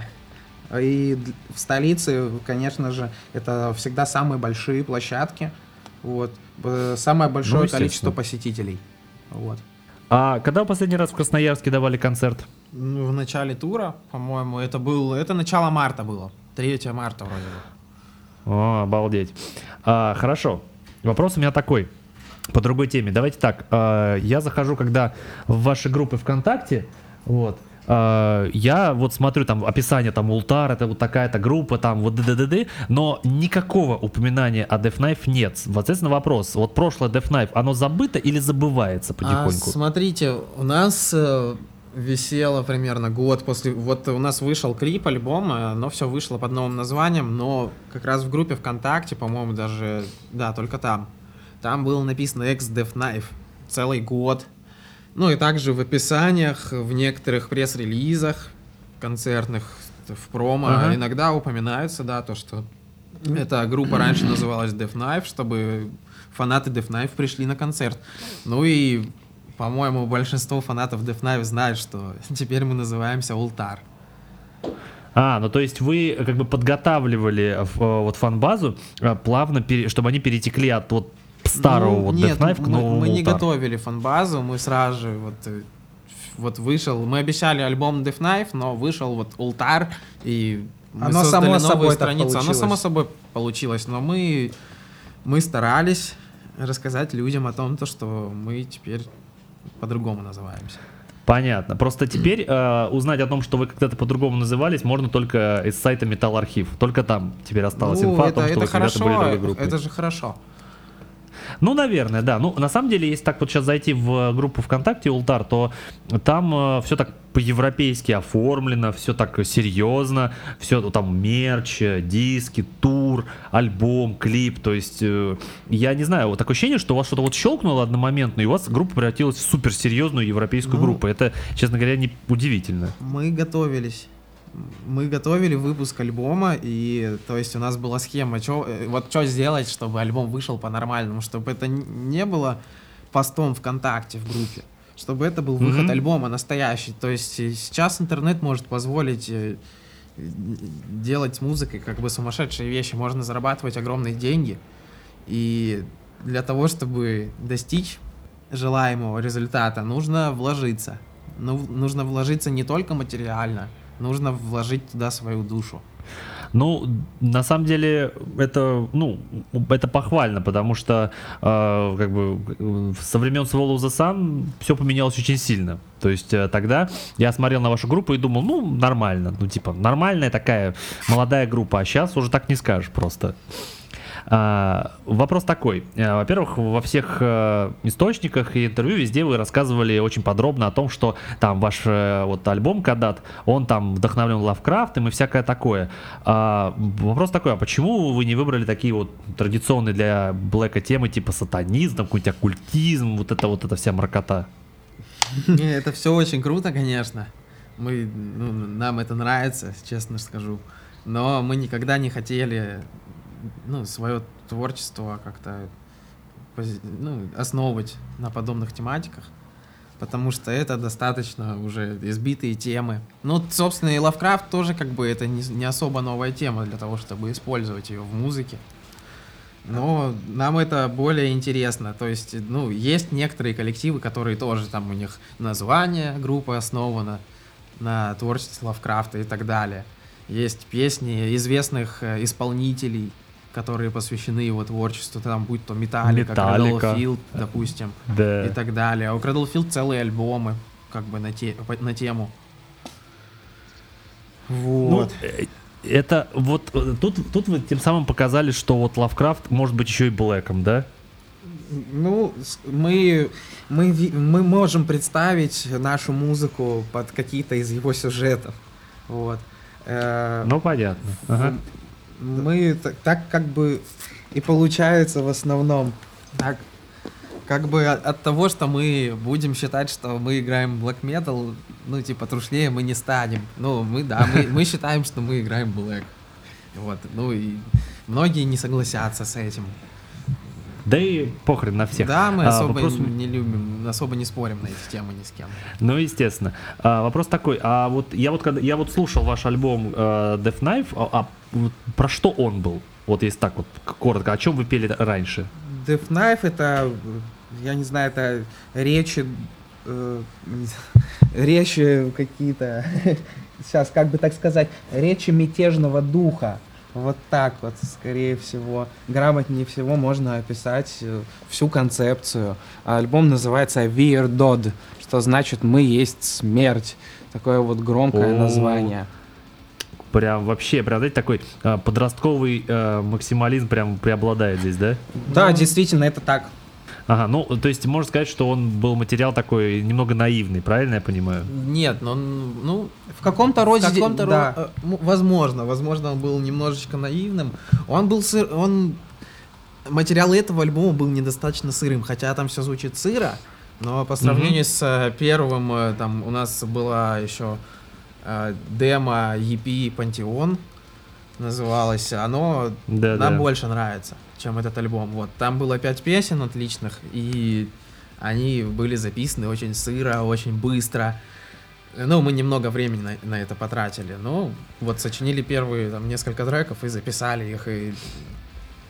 И в столице, конечно же, это всегда самые большие площадки. Вот. Самое большое естественно. количество посетителей. Вот. А когда вы последний раз в Красноярске давали концерт? Ну, в начале тура, по-моему, это был, это начало марта было. 3 марта вроде бы. О, обалдеть. А, хорошо. Вопрос у меня такой. По другой теме. Давайте так. а, я захожу, когда в ваши группы ВКонтакте, вот, а, я вот смотрю там описание, там Ултар, это вот такая-то группа, там вот ДДДД, но никакого упоминания о Death Knife нет. Соответственно, вопрос. Вот прошлое Death Knife, оно забыто или забывается А, потихоньку? смотрите, у нас э, висело примерно год после... Вот у нас вышел клип, альбом, э, но все вышло под новым названием, но как раз в группе ВКонтакте, по-моему, даже... Да, только там. Там было написано X Death Knife. Целый год. Ну и также в описаниях, в некоторых пресс-релизах концертных, в промо Ага. иногда упоминается, да, то, что эта группа раньше называлась Death Knife, чтобы фанаты Death Knife пришли на концерт. Ну и, по-моему, большинство фанатов Death Knife знают, что теперь мы называемся Ултар. А, ну то есть вы как бы подготавливали э, вот фан-базу э, плавно, пере- чтобы они перетекли от вот старого Ну, вот нет, Death Knife к мы, новому мы не Ultar. готовили фан-базу, мы сразу же вот, э, вот вышел, мы обещали альбом Death Knife, но вышел вот Ултар, и мы Оно создали само новую собой страницу. Оно само собой получилось, но мы, мы старались рассказать людям о том, то, что мы теперь по-другому называемся. Понятно. Просто теперь э, узнать о том, что вы когда-то по-другому назывались, можно только из сайта Металл Архив. Только там теперь осталась Ну, инфа о это, том, что это вы когда-то были хорошо, другой группой. это же хорошо. Ну, наверное, да. Ну, на самом деле, если так вот сейчас зайти в группу ВКонтакте Ултар, то там все так по-европейски оформлено, все так серьезно, все там мерч, э, диски, тур, альбом, клип. То есть, э, я не знаю, вот такое ощущение, что у вас что-то вот щелкнуло одномоментно, и у вас группа превратилась в суперсерьезную европейскую Ну. группу. Это, честно говоря, не удивительно. Мы готовились. Мы готовили выпуск альбома, и то есть у нас была схема, чё, э, вот что сделать, чтобы альбом вышел по-нормальному, чтобы это не было постом ВКонтакте в группе, чтобы это был выход Мгм. альбома настоящий. То есть э, сейчас интернет может позволить э, делать музыкой как бы сумасшедшие вещи, можно зарабатывать огромные деньги, и для того, чтобы достичь желаемого результата, нужно вложиться. Ну, нужно вложиться не только материально, нужно вложить туда свою душу. Ну, на самом деле, это, ну, это похвально, потому что, э, как бы, э, со времен Swallow the Sun все поменялось очень сильно. То есть э, тогда я смотрел на вашу группу и думал, ну, нормально, ну, типа, нормальная такая молодая группа, а сейчас уже так не скажешь просто. А, вопрос такой. Э, Во-первых, во всех э, источниках и интервью везде вы рассказывали очень подробно о том, что там ваш э, вот альбом Кадат, он там вдохновлен Лавкрафтом и всякое такое. А, вопрос такой, а почему вы не выбрали такие вот традиционные для Блэка темы, типа сатанизм, какой-нибудь оккультизм, вот это вот эта вся мракота? Не, Это все очень круто, конечно. Мы, ну, нам это нравится, честно скажу. Но мы никогда не хотели ну, свое творчество как-то ну, основывать на подобных тематиках. Потому что это достаточно уже избитые темы. Ну, собственно, и Лавкрафт тоже как бы это не, не особо новая тема для того, чтобы использовать ее в музыке. Но нам это более интересно. То есть, ну, есть некоторые коллективы, которые тоже там у них название группы основано на творчестве Лавкрафта и так далее. Есть песни известных э, исполнителей, которые посвящены его творчеству, там будь то Металлика. Field, допустим, Да. и так далее. А у Field целые альбомы, как бы на, те- на тему. Вот. Ну, это вот э, тут, тут вы тем самым показали, что вот Лавкрафт может быть еще и Блэком, да? Ну, мы, мы, мы можем представить нашу музыку под какие-то из его сюжетов. Вот. Э, Ну, понятно. Ага. Мы т- так как бы и получается в основном. Так, как бы от, от того, что мы будем считать, что мы играем black metal, ну, типа, трушлее мы не станем. Ну, мы, да, мы, мы считаем, что мы играем black. Вот, ну и многие не согласятся с этим. Да и похрен на всех. Да, мы А, особо вопрос- не любим, особо не спорим на эти темы ни с кем. Ну, естественно. А, вопрос такой, а вот я вот когда я вот слушал ваш альбом э, Death Knife, а, а вот про что он был? Вот если так вот коротко, о чем вы пели раньше? Death Knife это, я не знаю, это речи, э, речи какие-то, сейчас как бы так сказать, речи мятежного духа. Вот так вот, скорее всего. Грамотнее всего можно описать э, всю концепцию. Альбом называется We're Dod, что значит «Мы есть смерть». Такое вот громкое О. название. Прям вообще, прям, знаете, такой э, подростковый э, максимализм прям преобладает здесь, да? Да, действительно, это так. Ага, ну, то есть можно сказать, что он был материал такой немного наивный, правильно я понимаю? Нет, но он, ну, В каком-то в роде... каком-то да. ро- э, возможно, возможно, он был немножечко наивным. Он был сыр, он материал этого альбома был недостаточно сырым, хотя там все звучит сыро, но по сравнению с э, первым, э, там у нас была еще демо EP Пантеон называлось, оно Да, нам да. больше нравится, чем этот альбом. Вот там было пять песен отличных, и они были записаны очень сыро, очень быстро. Ну, мы немного времени на, на это потратили. Ну, вот сочинили первые там несколько треков и записали их, и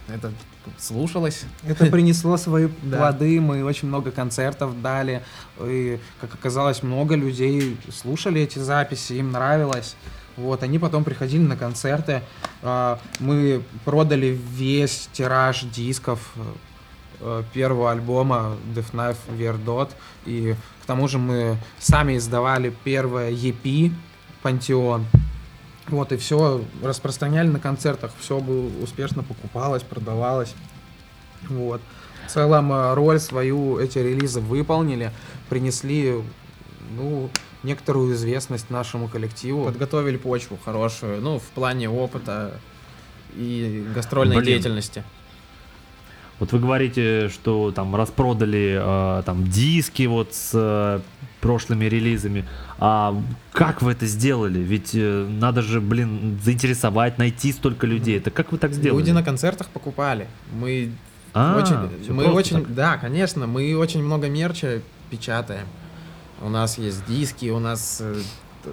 это слушалось. Это принесло свои плоды, мы очень много концертов дали, и, как оказалось, много людей слушали эти записи, им нравилось. Вот, они потом приходили на концерты, а, мы продали весь тираж дисков, э, первого альбома Death Knife Verdot. И к тому же мы сами издавали первое EP Пантеон. Вот, и все распространяли на концертах, все бы успешно покупалось, продавалось. Вот. В целом э, роль свою эти релизы выполнили, принесли ну, некоторую известность нашему коллективу. Подготовили почву хорошую, ну, в плане опыта и гастрольной Блин. деятельности. Вот вы говорите, что там распродали э, там диски вот с э, прошлыми релизами. А как вы это сделали? Ведь э, надо же, блин, заинтересовать, найти столько людей. Это как вы так сделали? Люди на концертах покупали. Мы А, очень, мы очень, так. да, конечно, мы очень много мерча печатаем. У нас есть диски, у нас э,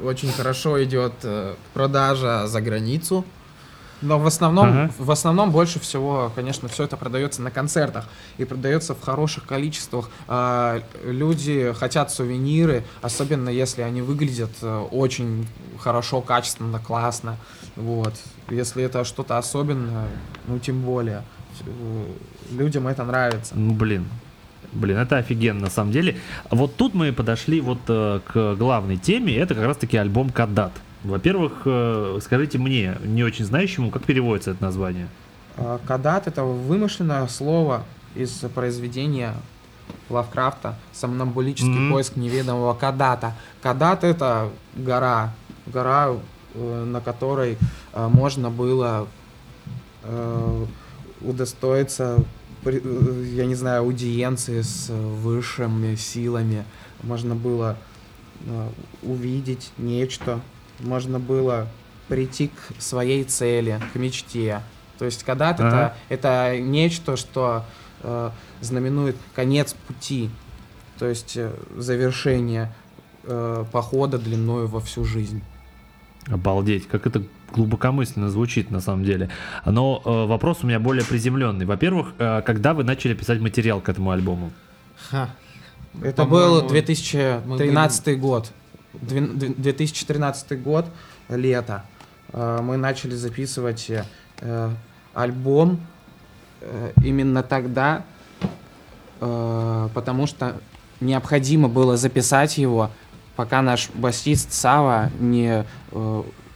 очень хорошо идет э, продажа за границу. Но в основном, Ага. в основном больше всего, конечно, все это продается на концертах и продается в хороших количествах. А, люди хотят сувениры, особенно если они выглядят э, очень хорошо, качественно, классно. Вот. Если это что-то особенное, ну тем более. Людям это нравится. Ну, блин. Блин, это офигенно на самом деле. Вот тут мы подошли вот э, к главной теме. Это как раз-таки альбом Кадат. Во-первых, э, скажите мне, не очень знающему, как переводится это название? А, Кадат это вымышленное слово из произведения Лавкрафта «Сомнамбулический Мгм. поиск неведомого Кадата». Кадат это гора, гора, э, на которой э, можно было удостоиться, я не знаю, аудиенции с высшими силами. Можно было увидеть нечто, можно было прийти к своей цели, к мечте. То есть кадат Ага. это, это нечто, что э, знаменует конец пути, то есть э, завершение э, похода длиною во всю жизнь. Обалдеть, как это глубокомысленно звучит на самом деле. Но э, вопрос у меня более приземленный. Во-первых, э, когда вы начали писать материал к этому альбому? Ха. Это был 2013 год. Две- две- 2013 год, лето. Э, Мы начали записывать э, альбом э, именно тогда, потому что необходимо было записать его, пока наш басист Сава не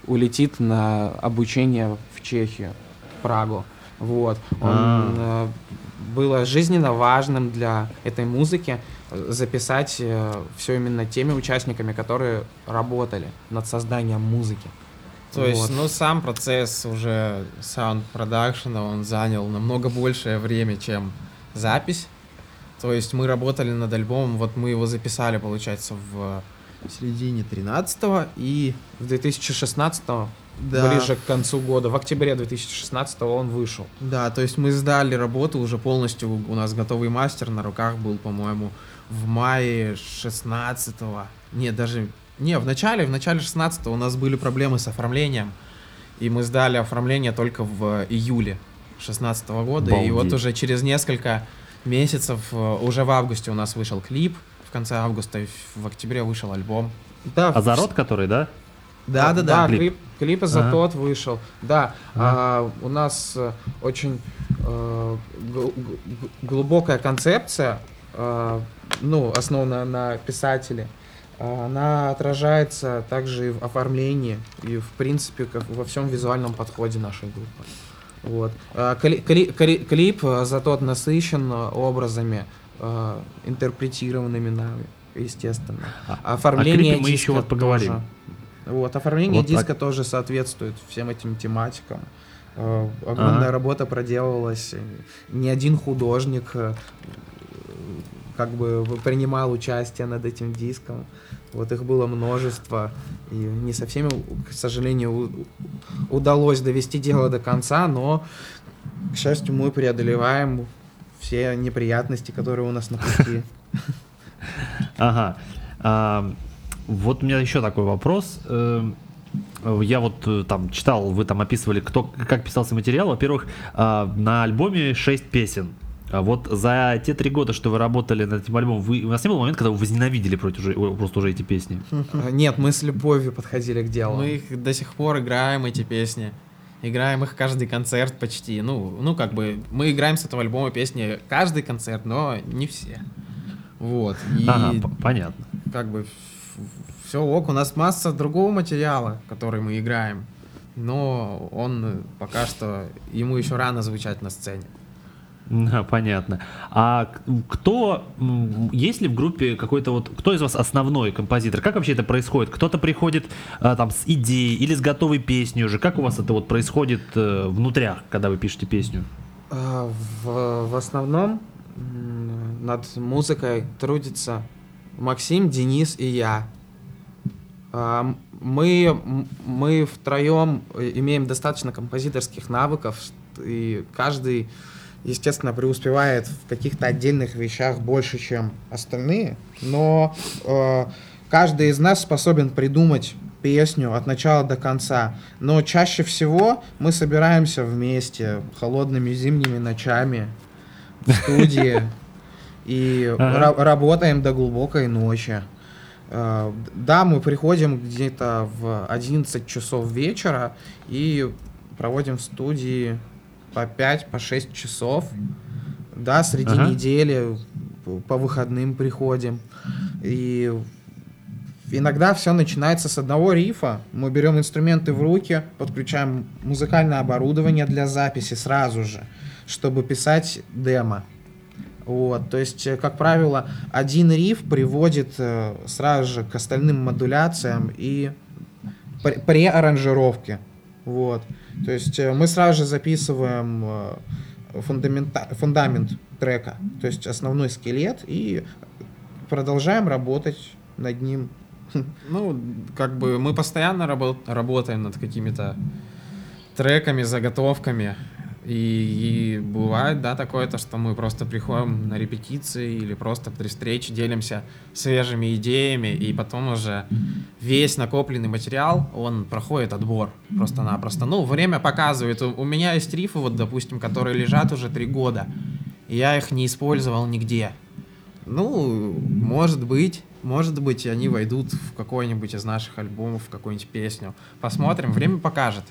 улетит на обучение в Чехию, в Прагу. Вот. Он, А. э, было жизненно важным для этой музыки записать все именно теми участниками, которые работали над созданием музыки. То есть, Вот. ну, сам процесс уже саунд-продакшена, он занял намного большее время, чем запись. То есть мы работали над альбомом, вот мы его записали, получается, в середине 13 и В 2016 Да. ближе к концу года, в октябре 2016 он вышел. Да, то есть мы сдали работу уже полностью, у нас готовый мастер на руках был, по-моему, в мае 16 Нет, даже... Не, в начале, в начале 16 у нас были проблемы с оформлением, и мы сдали оформление только в июле 16 года, и вот уже через несколько месяцев, э, уже в августе у нас вышел клип, в конце августа, и в- в октябре вышел альбом. Да, Азарот, который, да? Да, да, Да-да-да. клип. клип, клип из-за Ага. тот вышел. Да, Ага. а, у нас э, очень э, глубокая концепция, э, ну, основанная на писателе. А, Она отражается также и в оформлении, и в принципе как во всем визуальном подходе нашей группы. Вот. А, кли- кли- кли- Клип э, за тот насыщен образами, интерпретированными нами, естественно. А- Оформление клипе мы еще вот поговорим. тоже. Вот, оформление Вот, а- диска тоже соответствует всем этим тематикам. Огромная Ага. работа проделалась. э, Ни один художник как бы принимал участие над этим диском. Вот их было множество. И не со всеми, к сожалению, удалось довести дело до конца, но, к счастью, мы преодолеваем все неприятности, которые у нас на пути. Ага. А, вот у меня еще такой вопрос. Эм, Я вот э, там читал, вы там описывали, кто, как писался материал. Во-первых, а, на альбоме 6 песен. А вот за те три года, что вы работали над этим альбомом, вы, у вас не было момента, когда вы возненавидели против просто уже эти песни? Э, Нет, мы с любовью подходили к делу. Мы их до сих пор играем, эти песни. играем их каждый концерт почти. Ну, ну как бы мы играем с этого альбома песни каждый концерт, но не все. Вот. И Ага, понятно. как бы все ок, у нас масса другого материала, который мы играем, но он пока что, ему еще рано звучать на сцене. Понятно. А кто, есть ли в группе какой-то вот, кто из вас основной композитор? Как вообще это происходит? Кто-то приходит а, там с идеей или с готовой песней уже? Как у вас это вот происходит э, внутрях, когда вы пишете песню? А, В, в основном над музыкой трудится Максим, Денис и я. А, Мы, мы втроем имеем достаточно композиторских навыков, и каждый, естественно, преуспевает в каких-то отдельных вещах больше, чем остальные, но э, каждый из нас способен придумать песню от начала до конца. Но чаще всего мы собираемся вместе холодными зимними ночами в студии и работаем до глубокой ночи. Э, Да, мы приходим где-то в 11 часов вечера и проводим в студии по 5, по 6 часов. Да, среди Ага. недели по выходным приходим. И иногда все начинается с одного рифа. Мы берем инструменты в руки, подключаем музыкальное оборудование для записи сразу же, чтобы писать демо. Вот, то есть, э, как правило, один риф приводит э, сразу же к остальным модуляциям и пре- преаранжировке. Вот. То есть э, мы сразу же записываем э, фундамента- фундамент трека, то есть основной скелет, и продолжаем работать над ним. Ну, как бы мы постоянно рабо- работаем над какими-то треками, заготовками. И, и бывает, да, такое то, что мы просто приходим на репетиции или просто при встрече делимся свежими идеями, и потом уже весь накопленный материал, он проходит отбор просто-напросто. Ну, время показывает. У, у меня есть рифы, вот, допустим, которые лежат уже три года, и я их не использовал нигде. Ну, может быть, может быть, они войдут в какой-нибудь из наших альбомов, в какую-нибудь песню. Посмотрим, время покажет.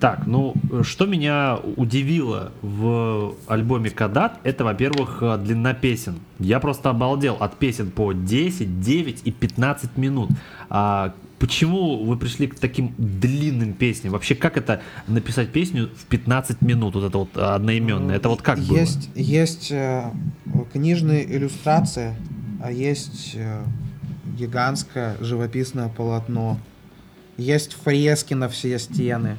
Так, ну, что меня удивило в альбоме Кадат, это, во-первых, э, длина песен. Я просто обалдел от песен по 10, 9 и 15 минут. А почему вы пришли к таким длинным песням? Вообще, как это написать песню в 15 минут, вот это вот одноименное? Это вот как было? есть, Есть э, книжные иллюстрации, а есть э, гигантское живописное полотно. Есть фрески на все стены.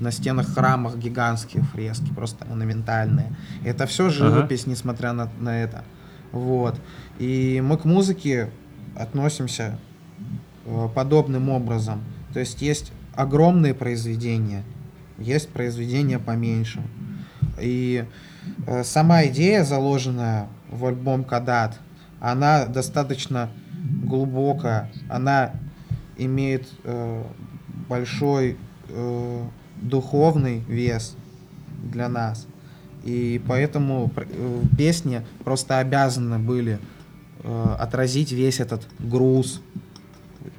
На стенах храмах гигантские фрески, просто монументальные. Это все живопись, несмотря на, на это. Вот. И мы к музыке относимся э, подобным образом. То есть есть огромные произведения, есть произведения поменьше. И э, сама идея, заложенная в альбом Кадат, она достаточно глубокая, она имеет э, большой э, духовный вес для нас. И поэтому э, песни просто обязаны были э, отразить весь этот груз,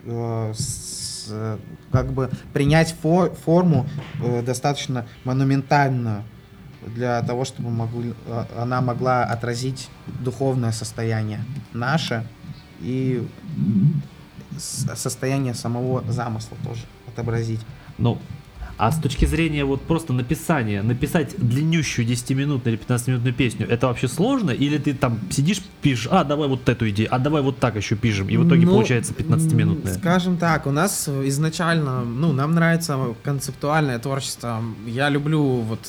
э, с, э, как бы принять фо- форму э, достаточно монументальную для того, чтобы могли- э, она могла отразить духовное состояние наше и состояние самого замысла тоже отобразить. Ну, а с точки зрения вот просто написания, написать длиннющую 10-минутную или 15-минутную песню, это вообще сложно? Или ты там сидишь, пишешь, а, давай вот эту идею, а давай вот так еще пишем, и в итоге Ну, получается 15-минутная? м, Скажем так, у нас изначально, ну, нам нравится концептуальное творчество. Я люблю вот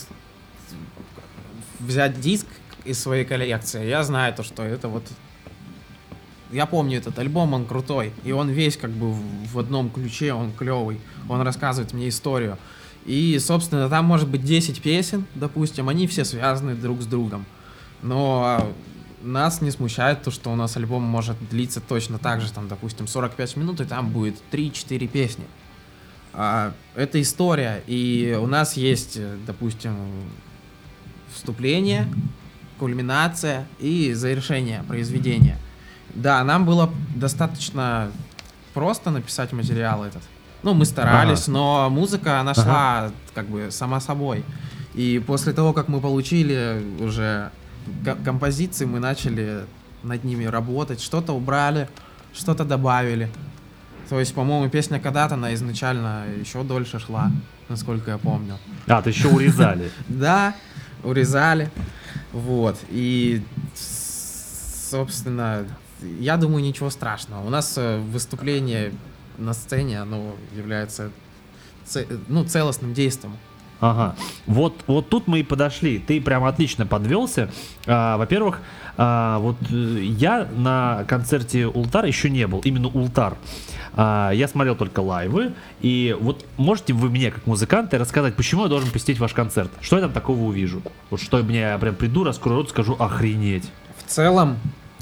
взять диск из своей коллекции. Я знаю то, что это вот... Я помню этот альбом, он крутой. И он весь как бы в одном ключе, он клевый. Он рассказывает мне историю. И, собственно, там может быть 10 песен, допустим, они все связаны друг с другом. Но нас не смущает то, что у нас альбом может длиться точно так же, там, допустим, 45 минут, и там будет 3-4 песни. А, это история, и у нас есть, допустим, вступление, кульминация и завершение произведения. Да, нам было достаточно просто написать материал этот. Ну, мы старались, но музыка, она шла как бы сама собой. И после того, как мы получили уже ко- композиции, мы начали над ними работать. Что-то убрали, что-то добавили. То есть, по-моему, песня когда-то, она изначально еще дольше шла, насколько я помню. А, то еще урезали. Да, урезали. Вот. И, собственно, я думаю, ничего страшного. У нас э, выступление на сцене, оно является ну, целостным действием. Ага. Вот, вот тут мы и подошли. Ты прям отлично подвелся. А, во-первых, а, вот э, я на концерте Ултар еще не был, именно Ултар. А, я смотрел только лайвы. И вот можете вы мне, как музыканты, рассказать, почему я должен посетить ваш концерт? Что я там такого увижу? Вот что мне я прям приду, раскрою рот, скажу охренеть. В целом,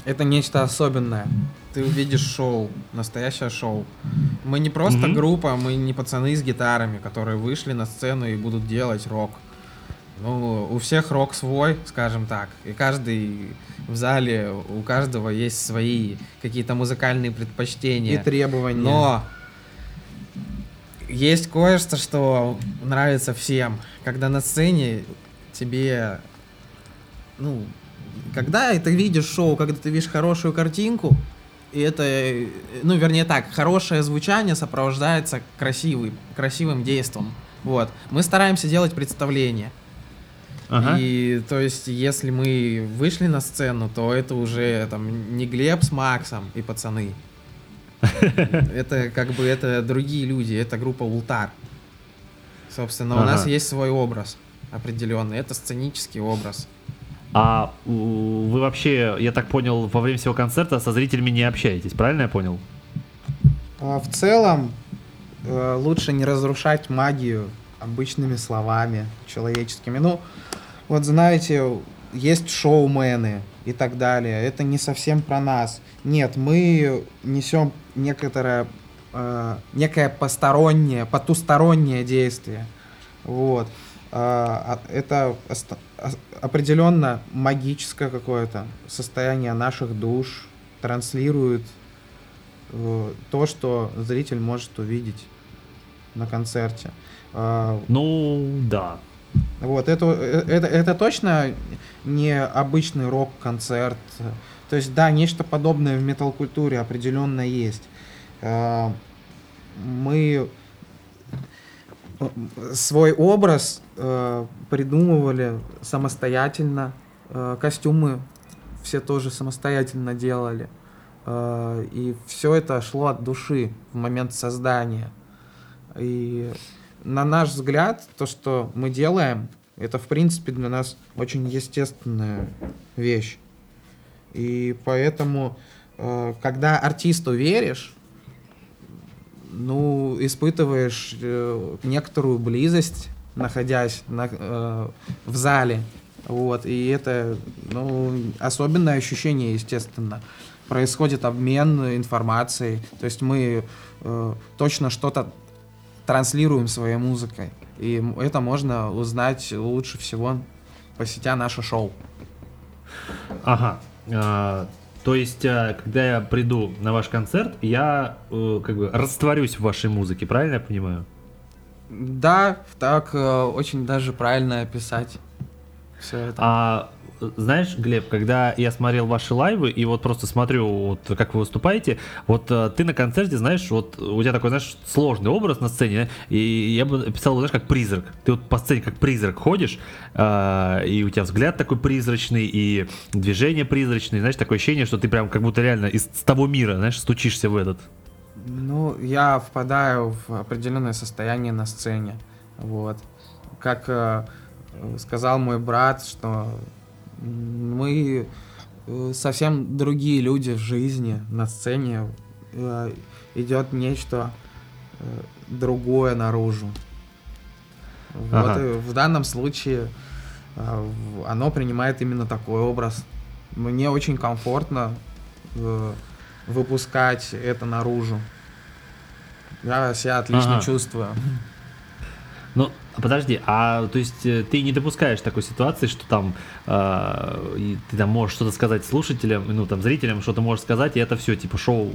это нечто особенное. Ты увидишь шоу, настоящее шоу. Мы не просто Мгм. группа, мы не пацаны с гитарами, которые вышли на сцену и будут делать рок. Ну, у всех рок свой, скажем так. И каждый в зале, у каждого есть свои какие-то музыкальные предпочтения. И требования. Но есть кое-что, что нравится всем. Когда на сцене тебе, ну, когда ты видишь шоу, когда ты видишь хорошую картинку, и это, э, ну, вернее так, хорошее звучание сопровождается красивым, красивым действом. Вот. Мы стараемся делать представление. Ага. И то есть, если мы вышли на сцену, то это уже там не Глеб с Максом и пацаны. Это как бы это другие люди, это группа Ултар. Собственно, у нас Ага. есть свой образ определенный. Это сценический образ. А вы вообще, я так понял, во время всего концерта со зрителями не общаетесь, правильно я понял? А в целом, э, лучше не разрушать магию обычными словами человеческими. Ну, вот знаете, есть шоумены и так далее. Это не совсем про нас. Нет, мы несем некоторое, э, некое постороннее, потустороннее действие. Вот. А, а, Это определенно магическое какое-то состояние наших душ транслирует э, то, что зритель может увидеть на концерте. А, Ну, да. Вот, это, э, это, это точно не обычный рок-концерт. То есть, да, нечто подобное в метал-культуре определенно есть. Мы э, свой образ э, придумывали самостоятельно. Э, Костюмы все тоже самостоятельно делали. Э, И все это шло от души в момент создания. И на наш взгляд, то, что мы делаем, это, в принципе, для нас очень естественная вещь. И поэтому, э, когда артисту веришь, ну, испытываешь э, некоторую близость, находясь на, э, в зале. Вот, и это, ну, особенное ощущение, естественно. Происходит обмен информацией. То есть мы э, точно что-то транслируем своей музыкой. И это можно узнать лучше всего, посетя наше шоу. Ага. А, то есть, а, когда я приду на ваш концерт, я э, как бы растворюсь в вашей музыке, правильно я понимаю? Да, так э, очень даже правильно описать все это. А э, знаешь, Глеб, когда я смотрел ваши лайвы и вот просто смотрю, вот как вы выступаете, вот э, ты на концерте, знаешь, вот у тебя такой, знаешь, сложный образ на сцене, и я бы описал, знаешь, как призрак. Ты вот по сцене как призрак ходишь, а, и у тебя взгляд такой призрачный, и движение призрачное, знаешь, такое ощущение, что ты прям как будто реально из того мира, знаешь, стучишься в этот. Ну, я впадаю в определенное состояние на сцене. Вот. Как э, э, сказал мой брат, что мы э, совсем другие люди в жизни. На сцене э, идет нечто э, другое наружу. Вот Ага. и в данном случае э, оно принимает именно такой образ. Мне очень комфортно э, выпускать это наружу. Я себя отлично Ага. чувствую. Ну, Подожди, а то есть э, ты не допускаешь такой ситуации, что там э, ты там можешь что-то сказать слушателям, ну там зрителям что-то можешь сказать, и это все типа шоу,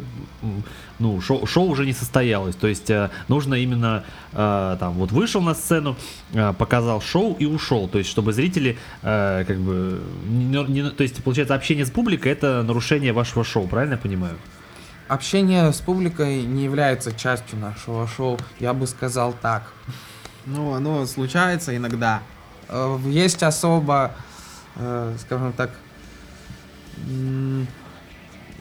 ну шоу, шоу уже не состоялось. То есть э, нужно именно э, там вот вышел на сцену, э, показал шоу и ушел. То есть чтобы зрители э, как бы, не- не- то есть получается общение с публикой это нарушение вашего шоу, правильно я понимаю? Общение с публикой не является частью нашего шоу, я бы сказал так. Ну, оно случается иногда. Э, Есть особо, э, скажем так,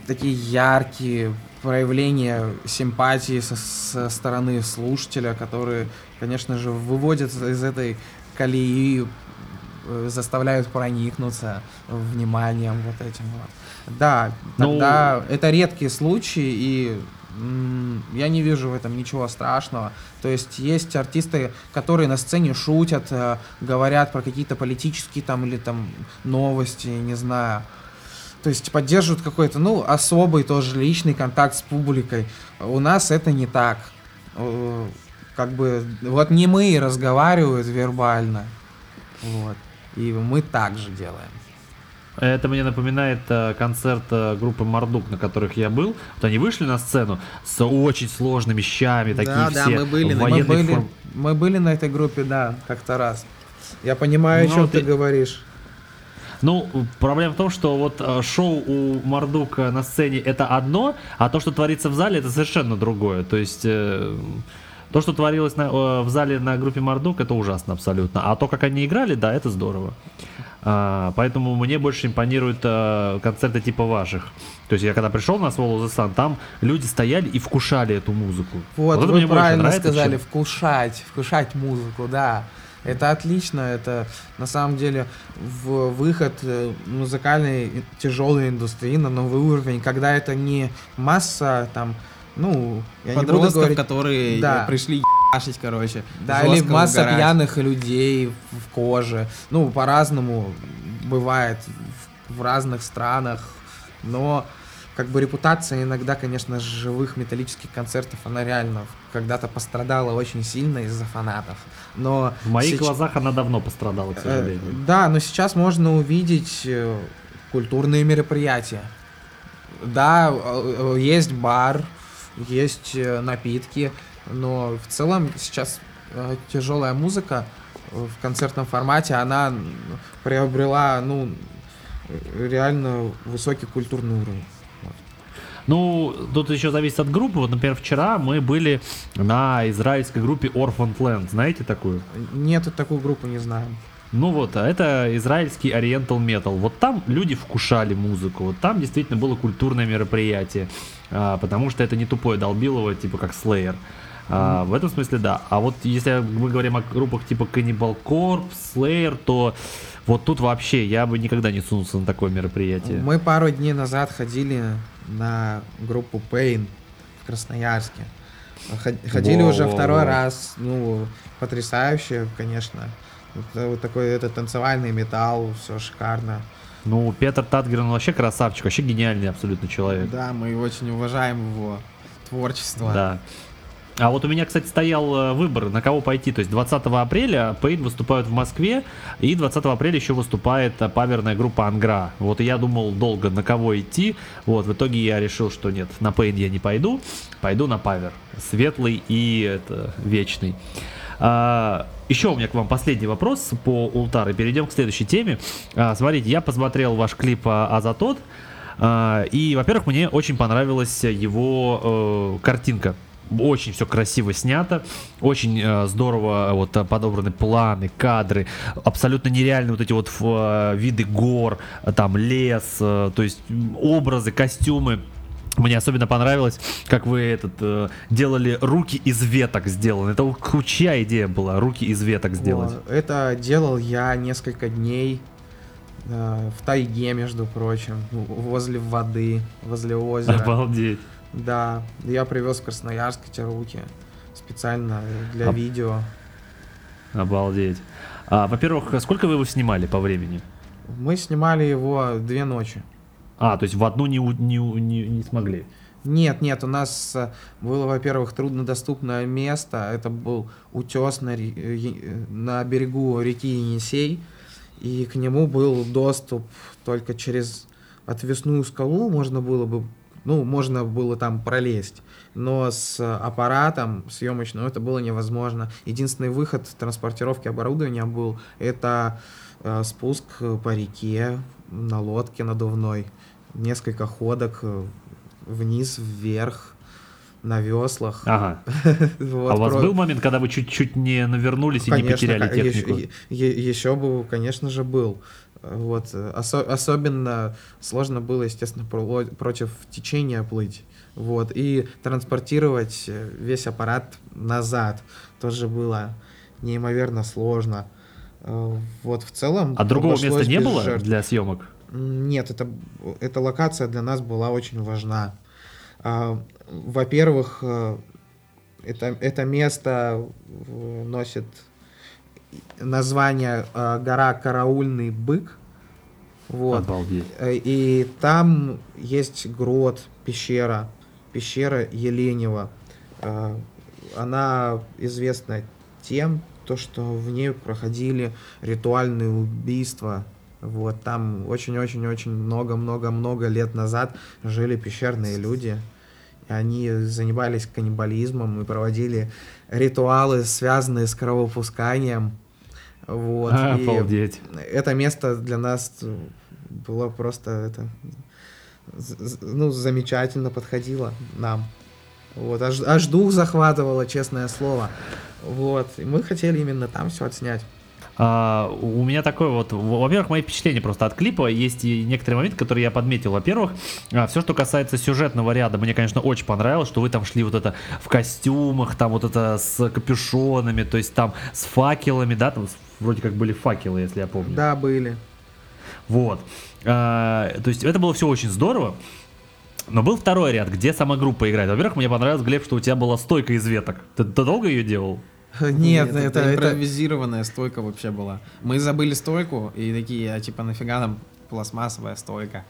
такие яркие проявления симпатии со, со стороны слушателя, которые, конечно же, выводят из этой колеи, заставляют проникнуться вниманием вот этим вот. Да, Ну- тогда это редкие случаи, и я не вижу в этом ничего страшного. То есть есть артисты, которые на сцене шутят, э, говорят про какие-то политические там или там новости, не знаю. То есть поддерживают какой-то, ну, особый тоже личный контакт с публикой. У нас это не так. Э, Как бы, вот не мы разговаривают вербально. Вот. И мы так же делаем. Это мне напоминает э, концерт э, группы Мардук, на которых я был. Вот они вышли на сцену с очень сложными вещами, такие Да, да, все мы были Мы были, форме. мы были на этой группе, да, как-то раз. Я понимаю, Ну, о чем ты- ты говоришь. Ну, проблема в том, что вот э, шоу у Мардука на сцене это одно, а то, что творится в зале, это совершенно другое. То есть э, то, что творилось на- в зале на группе Мардук, это ужасно абсолютно. А то, как они играли, да, это здорово. А, поэтому мне больше импонируют э, концерты типа ваших. То есть я когда пришел на Swallow the Sun, там люди стояли и вкушали эту музыку. Вот, это вы мне правильно нравится, сказали, чем- вкушать, вкушать музыку, да. Это отлично, это на самом деле в выход э, музыкальной тяжелой индустрии на новый уровень, когда это не масса там, ну, я не буду Подростков, говорить, которые Да. пришли ебашить, короче. да, или масса угорать. пьяных людей в коже. Ну, по-разному бывает в, в разных странах, но как бы репутация иногда, конечно, живых металлических концертов, она реально когда-то пострадала очень сильно из-за фанатов. Но В моих сеч- глазах она давно пострадала, к Э, сожалению. Да, но сейчас можно увидеть э, культурные мероприятия. Да, э, есть бар, есть э, напитки, но в целом сейчас э, тяжелая музыка э, в концертном формате, она приобрела, ну, реально высокий культурный уровень. Ну, тут еще зависит от группы. Вот, например, вчера мы были на израильской группе Orphan Land. Знаете такую? Нет, такую группу не знаем. Ну вот, а это израильский Oriental Metal. Вот там люди вкушали музыку. Вот там действительно было культурное мероприятие. А, потому что это не тупое долбилово, типа как Slayer. А, В этом смысле да. А вот если мы говорим о группах типа Cannibal Corpse, Slayer, то вот тут вообще я бы никогда не сунулся на такое мероприятие. Мы пару дней назад ходили на группу Pain в Красноярске. Ход- Ходили уже Во-во-во. второй раз. Ну, потрясающе, конечно. Вот, вот такой это танцевальный металл, все шикарно. Ну, Петр Татгер, он вообще красавчик, вообще гениальный абсолютно человек. Да, мы очень уважаем его творчество. Да. А вот у меня, кстати, стоял э, выбор, на кого пойти. То есть 20 апреля Пейн выступают в Москве, и 20 апреля еще выступает э, паверная группа Ангра. Вот и я думал долго, на кого идти. Вот, в итоге я решил, что нет, на Пейн я не пойду, пойду на павер. Светлый и это, вечный. А, еще у меня к вам последний вопрос по Ултар, перейдем к следующей теме. А, смотрите, я посмотрел ваш клип а, Азатот, а, и, во-первых, мне очень понравилась его э, картинка. Очень все красиво снято, очень э, здорово вот э, подобраны планы, кадры, абсолютно нереальные вот эти вот э, виды гор, э, там лес, э, то есть образы, костюмы. Мне особенно понравилось, как вы этот э, делали руки из веток сделаны. Это кручья идея была, руки из веток сделать. Вот. Это делал я несколько дней э, в тайге, между прочим, возле воды, возле озера. Обалдеть. Да, я привез в Красноярск эти руки специально для А- видео. Обалдеть. А, во-первых, сколько вы его снимали по времени? Мы снимали его две ночи. А, то есть в одну не, не, не, не смогли. Нет, нет, у нас э, было, во-первых, труднодоступное место. Это был утес на, э, э, на берегу реки Енисей. И к нему был доступ только через отвесную скалу. Можно было бы, ну, можно было там пролезть. Но с аппаратом съемочным это было невозможно. Единственный выход транспортировки оборудования был это э, спуск по реке на лодке надувной. Несколько ходок э, вниз, вверх, на веслах. Ага. Вот, а у вас про- был момент, когда вы чуть-чуть не навернулись и не потеряли технику? е- е- еще бы, конечно же, был. Вот. э, осо- особенно сложно было, естественно, про- против течения плыть. Вот. И транспортировать э, весь аппарат назад тоже было неимоверно сложно. Вот в целом... А другого места не было жертв. для съемок? Нет, это, эта локация для нас была очень важна. А, Во-первых, э, это, это место носит название э, гора Караульный бык. Вот. Обалдеть. Э, И там есть грот, пещера, пещера Еленева. Она известна тем, то, что в ней проходили ритуальные убийства. Вот там очень-очень-очень много-много-много лет назад жили пещерные люди. И они занимались каннибализмом и проводили ритуалы, связанные с кровопусканием. Вот. А, и Обалдеть. это место для нас было просто это ну замечательно подходило нам вот аж, аж дух захватывало честное слово вот и мы хотели именно там все отснять А, у меня такое вот, во- во-первых, мои впечатления просто от клипа. Есть и некоторые моменты, которые я подметил. Во-первых, все, что касается сюжетного ряда, мне, конечно, очень понравилось, что вы там шли вот это в костюмах, там вот это с капюшонами, то есть там с факелами, да, там вроде как были факелы, если я помню. да были Вот. А, то есть это было все очень здорово. Но был второй ряд, где сама группа играет. Во-первых, мне понравилось, Глеб, что у тебя была стойка из веток. Ты, ты долго ее делал? нет, это, это, импровизированная стойка вообще была. Мы забыли стойку и такие, а типа нафига нам пластмассовая стойка?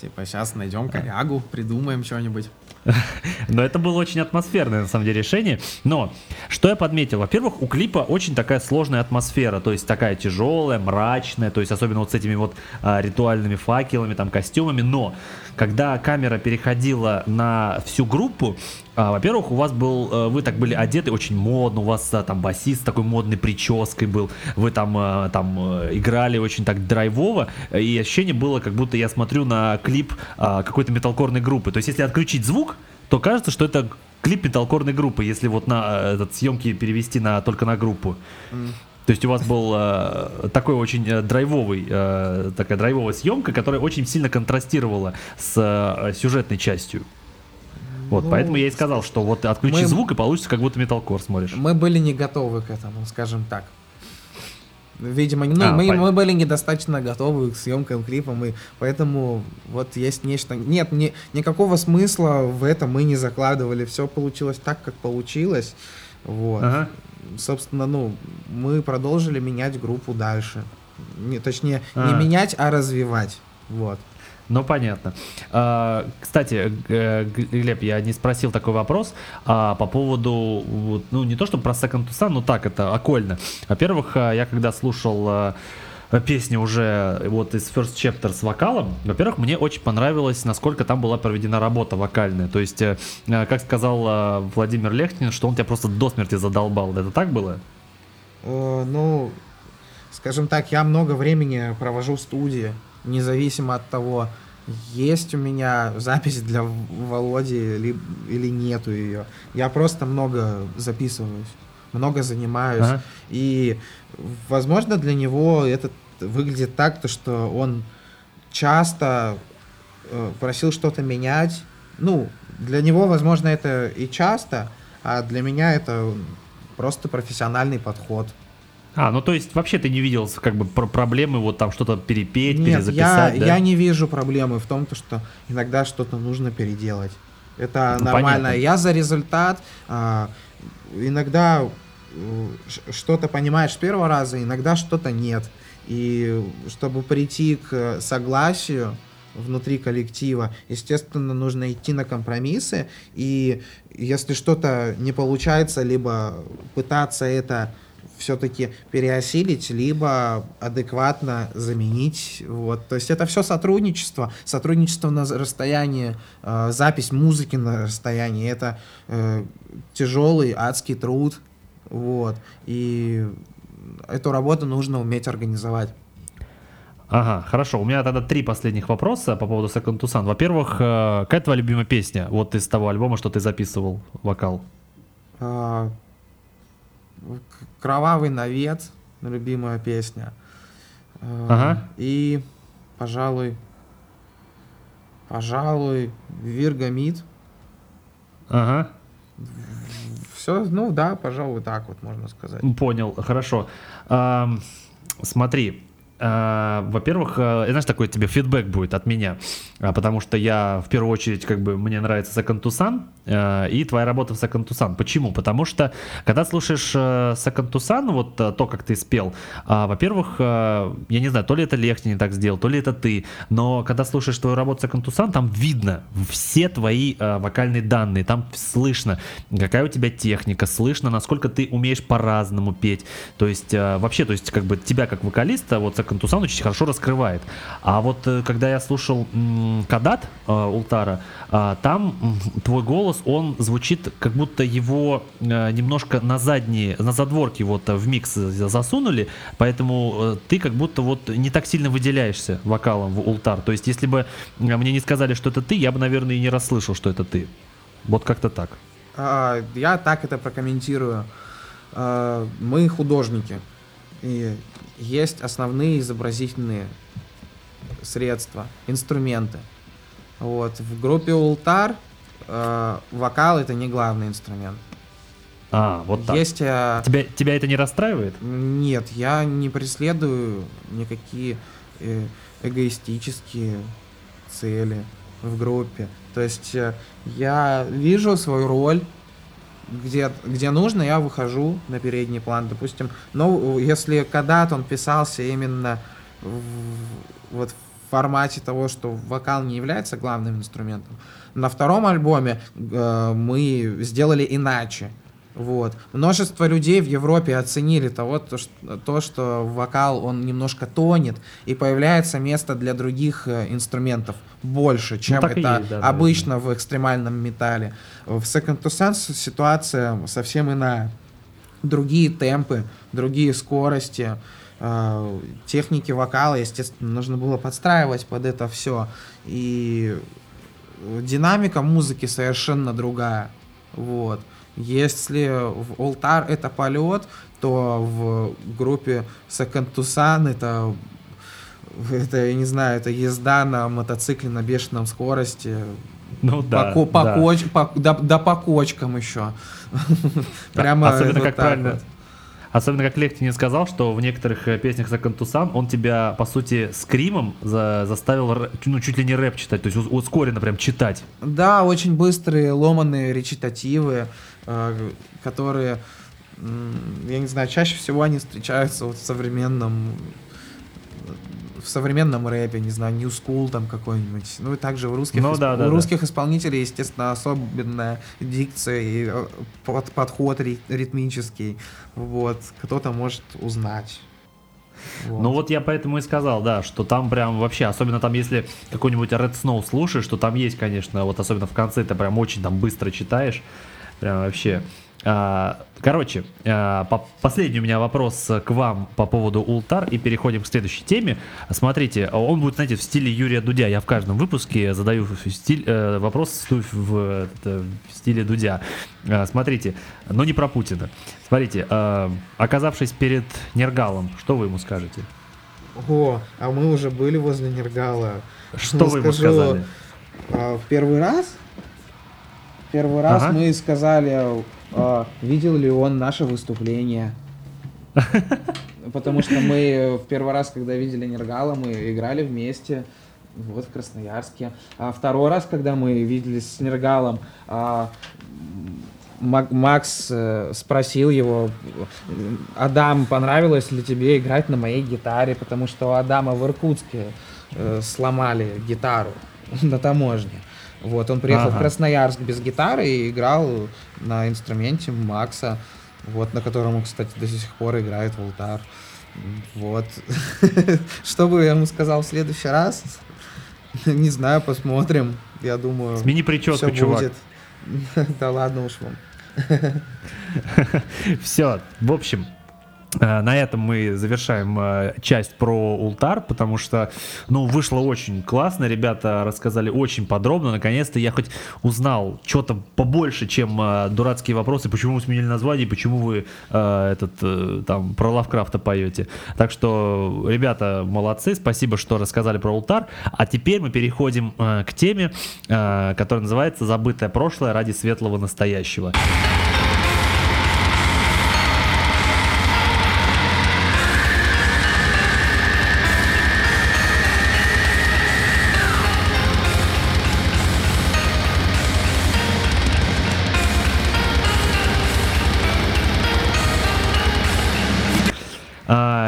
Типа сейчас найдем корягу, придумаем что-нибудь. Но это было очень атмосферное, на самом деле, решение. Но, что я подметил? Во-первых, у клипа очень такая сложная атмосфера, то есть такая тяжелая, мрачная, то есть особенно вот с этими вот а, ритуальными факелами, там, костюмами. Но, когда камера переходила на всю группу, а, во-первых, у вас был, э, вы так были одеты очень модно, у вас а, там басист такой модной прической был, вы там, а, там играли очень так драйвово, и ощущение было, как будто я смотрю на клип а, какой-то металкорной группы. То есть, если отключить звук, то кажется, что это клип металкорной группы, если вот на этот съемки перевести на только на группу. То есть у вас был э, такой очень э, драйвовый, э, такая драйвовая съемка, которая очень сильно контрастировала с э, сюжетной частью. Вот, Ну, поэтому я и сказал, что вот отключи мы- звук и получится, как будто металкор смотришь. мы были не готовы к этому скажем так Видимо, ну, А, мы, мы были недостаточно готовы к съемкам клипа, и поэтому вот есть нечто... Нет, ни, никакого смысла в этом мы не закладывали. Все получилось так, как получилось. Вот. Ага. Собственно, ну, мы продолжили менять группу дальше. Не, точнее, А. не менять, а развивать. Вот. Ну, понятно. А, кстати, Глеб, я не спросил такой вопрос а, по поводу, ну, не то, что про Second to Sun, но так, это окольно. Во-первых, а, я когда слушал а, песни уже вот из First Chapter с вокалом, во-первых, мне очень понравилось, насколько там была проведена работа вокальная. То есть, э, э, как сказал э, Владимир Лехтин, что он тебя просто до смерти задолбал. Это так было? Э, ну, скажем так, я много времени провожу в студии, независимо от того, есть у меня запись для Володи ли- или нету ее. Я просто много записываюсь, много занимаюсь. Ага. И, возможно, для него это выглядит так, то, что он часто э, просил что-то менять. Ну, для него, возможно, это и часто, а для меня это просто профессиональный подход. А, ну то есть вообще ты не видел как бы про- проблемы вот там что-то перепеть, Нет, я, перезаписать, да? я не вижу проблемы в том, то, что иногда что-то нужно переделать. Это Ну, нормально. понятно. Я за результат. а, иногда что-то понимаешь с первого раза, иногда что-то нет. И чтобы прийти к согласию внутри коллектива. Естественно, нужно идти на компромиссы, и если что-то не получается, либо пытаться это все-таки переосилить, либо адекватно заменить. Вот. То есть это все сотрудничество, сотрудничество на расстоянии, э, запись музыки на расстоянии. Это э, тяжелый адский труд. Вот. И эту работу нужно уметь организовать. Ага, хорошо. У меня тогда три последних вопроса по поводу Second to Sun. Во-первых, э, какая твоя любимая песня вот из того альбома, что ты записывал вокал? А, Кровавый навет, любимая песня. А, Ага. И, пожалуй, пожалуй, Виргамид. Ага. Все, ну да, пожалуй, так вот можно сказать. Понял, хорошо. Смотри, а, во-первых, э, знаешь, такой тебе фидбэк будет от меня, потому что я в первую очередь, как бы, мне нравится Second э, и твоя работа в Second. Почему? Потому что, когда слушаешь э, Second вот э, то, как ты спел, а, во-первых, э, я не знаю, то ли это Лехти не так сделал, то ли это ты, но когда слушаешь твою работу Second там видно все твои э, вокальные данные, там слышно, какая у тебя техника, слышно, насколько ты умеешь по-разному петь. То есть, э, вообще, то есть, как бы тебя как вокалиста, вот Second очень хорошо раскрывает. А вот э, когда я слушал м, Кадат э, Ултара, э, там твой голос, он звучит, как будто его э, немножко на задние, на задворки вот э, в микс засунули, поэтому э, ты как будто вот не так сильно выделяешься вокалом в Ултар. То есть, если бы мне не сказали, что это ты, я бы, наверное, и не расслышал, что это ты. Вот как-то так. А, я так это прокомментирую. А, мы художники. И есть основные изобразительные средства, инструменты. Вот. В группе Ултар э, вокал это не главный инструмент. А, вот так. Есть э, Тебя, тебя это не расстраивает? Нет, я не преследую никакие э, эгоистические цели в группе. То есть э, я вижу свою роль, где, где нужно, я выхожу на передний план. Допустим, ну, если Кадат, он писался именно в, вот в формате того, что вокал не является главным инструментом. На втором альбоме э, мы сделали иначе. Вот. Множество людей в Европе оценили того, то, что, то, что вокал, он немножко тонет, и появляется место для других э, инструментов больше, чем так и это есть, да, наверное. обычно в экстремальном металле. В Second to Sense ситуация совсем иная. Другие темпы, другие скорости, техники вокала, естественно, нужно было подстраивать под это все. И динамика музыки совершенно другая. Вот. Если в Алтар это полет, то в группе Second to Sun это, это, я не знаю, это езда на мотоцикле на бешеном скорости. Ну по, ко- по да. коч- по- да, да по кочкам еще. Прямо Особенно вот как правильно. вот. Особенно как Лехти не сказал, что в некоторых э, песнях to Sun он тебя, по сути, скримом за- заставил, ну, чуть ли не рэп читать, то есть ускоренно прям читать. Да, очень быстрые ломаные речитативы, э, которые, я не знаю, чаще всего они встречаются вот в современном в современном рэпе, не знаю, New School там какой-нибудь. Ну и также в русских, Ну исп- да, да, у да. русских исполнителей, естественно, особенная дикция и э, под- подход ри- ритмический. Вот. Кто-то может узнать. Вот. Ну вот я поэтому и сказал, да, что там прям вообще, особенно там, если какой-нибудь Red Snow слушаешь, то там есть, конечно, вот особенно в конце ты прям очень там быстро читаешь, прям вообще. А, Короче, а, по- последний у меня вопрос к вам по поводу Ултар и переходим к следующей теме. Смотрите, он будет, знаете, в стиле Юрия Дудя. Я в каждом выпуске задаю стиль, э, вопрос в, в, это, в стиле Дудя. А, Смотрите, но не про Путина. Смотрите, а, оказавшись перед Нергалом, что вы ему скажете? О, а мы уже были возле Нергала. Что вы ему Скажу, сказали? А, в первый раз? Первый раз Ага. мы сказали, а, видел ли он наше выступление. Потому что мы в первый раз, когда видели Нергала, мы играли вместе вот в Красноярске. А второй раз, когда мы виделись с Нергалом, а, Мак- Макс э, спросил его, Адам, понравилось ли тебе играть на моей гитаре, потому что у Адама в Иркутске э, сломали гитару на таможне. Вот, он приехал Ага. в Красноярск без гитары и играл на инструменте Макса, вот, на котором кстати, до сих пор играет в алтар. Вот. Что бы я ему сказал в следующий раз? Не знаю, посмотрим. Я думаю, Смени прическу, чувак. Да ладно уж вам. Все, в общем, на этом мы завершаем э, часть про Ултар, потому что, ну, вышло очень классно, ребята рассказали очень подробно, наконец-то я хоть узнал что-то побольше, чем э, дурацкие вопросы, почему вы сменили название, почему вы э, этот, э, там, про Лавкрафта поете. Так что, ребята, молодцы, спасибо, что рассказали про Ултар, а теперь мы переходим э, к теме, э, которая называется «Забытое прошлое ради светлого настоящего».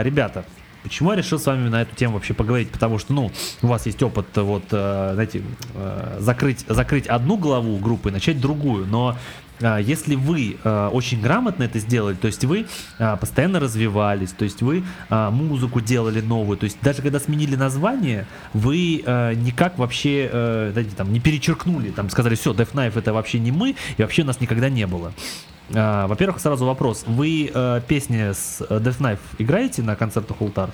Ребята, почему я решил с вами на эту тему вообще поговорить? Потому что, ну, у вас есть опыт, э, вот, э, знаете, э, закрыть, закрыть одну главу группы и начать другую. Но если вы очень грамотно это сделали, то есть вы постоянно развивались, то есть вы музыку делали новую, то есть даже когда сменили название, вы никак вообще, знаете, там, не перечеркнули, там, сказали, все, Death Knife это вообще не мы, и вообще нас никогда не было. А, Во-первых, сразу вопрос. Вы э, песни с э, Death Knife играете на концертах Ултар?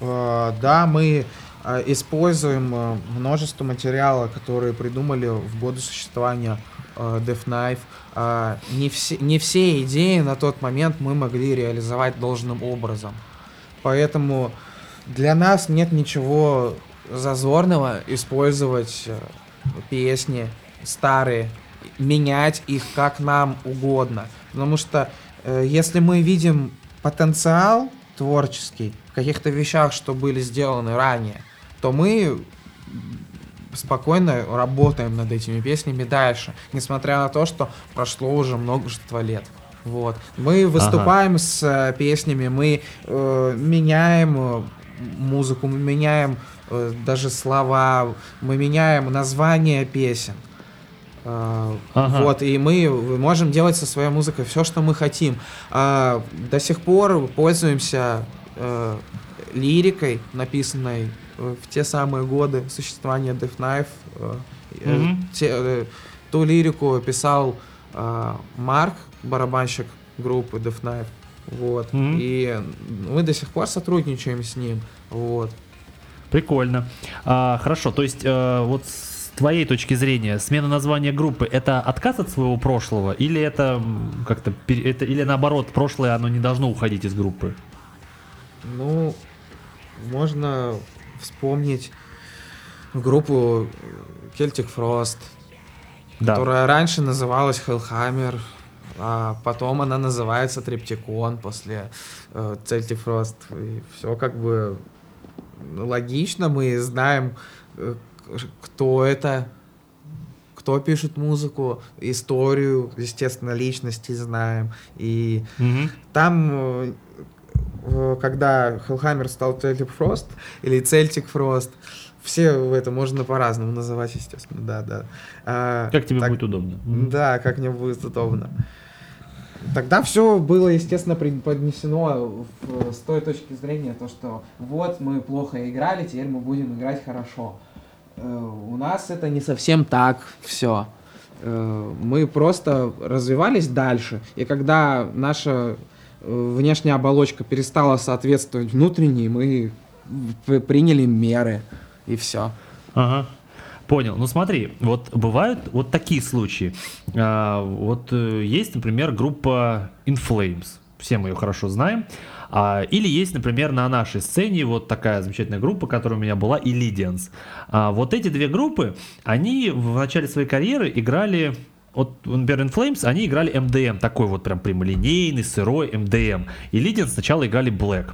Э, Да, мы э, используем э, множество материала, которые придумали в годы существования э, Death Knife. Э, Не все, не все идеи на тот момент мы могли реализовать должным образом. Поэтому для нас нет ничего зазорного использовать э, песни старые, менять их как нам угодно. Потому что э, если мы видим потенциал творческий в каких-то вещах, что были сделаны ранее, то мы спокойно работаем над этими песнями дальше, несмотря на то, что прошло уже множество лет. Вот. Мы выступаем с э, песнями, мы э, меняем э, музыку, мы меняем э, даже слова, мы меняем название песен. Э, Ага. Вот, и мы можем делать со своей музыкой все, что мы хотим. А, до сих пор пользуемся э, лирикой, написанной э, в те самые годы существования Death Knife. Э, Мгм. те, э, ту лирику писал э, Марк, барабанщик группы Death Knife. Вот. Мгм. И мы до сих пор сотрудничаем с ним. Вот. Прикольно. А, хорошо, то есть э, вот твоей точки зрения смена названия группы это отказ от своего прошлого или это как-то это или наоборот прошлое оно не должно уходить из группы? Ну, можно вспомнить группу Celtic Frost, Да. которая раньше называлась Hellhammer, а потом она называется Трептикон после э, Celtic Frost. И все как бы логично, мы знаем, э, кто это, кто пишет музыку, историю, естественно, личности знаем. И Мгм. там, э, когда Hellhammer стал Celtic Frost или Celtic Frost, все это можно по-разному называть, естественно, да, да. А, Как тебе так- будет удобно? Да, как мне будет удобно. Тогда все было, естественно, поднесено в- с той точки зрения, то, что вот мы плохо играли, теперь мы будем играть хорошо. Э, У нас это не совсем так все. Мы просто развивались дальше. И когда наша э, внешняя оболочка перестала соответствовать внутренней, мы приняли меры. И все. Ага. Понял. Ну смотри, вот бывают вот такие случаи. А, вот э, есть, например, группа In Flames. Все мы ее хорошо знаем. А, или есть, например, на нашей сцене вот такая замечательная группа, которая у меня была, Illidians. А, вот эти две группы, они в начале своей карьеры играли вот, In Flames, они играли MDM, такой вот прям прямолинейный, сырой MDM. И Legion сначала играли Black.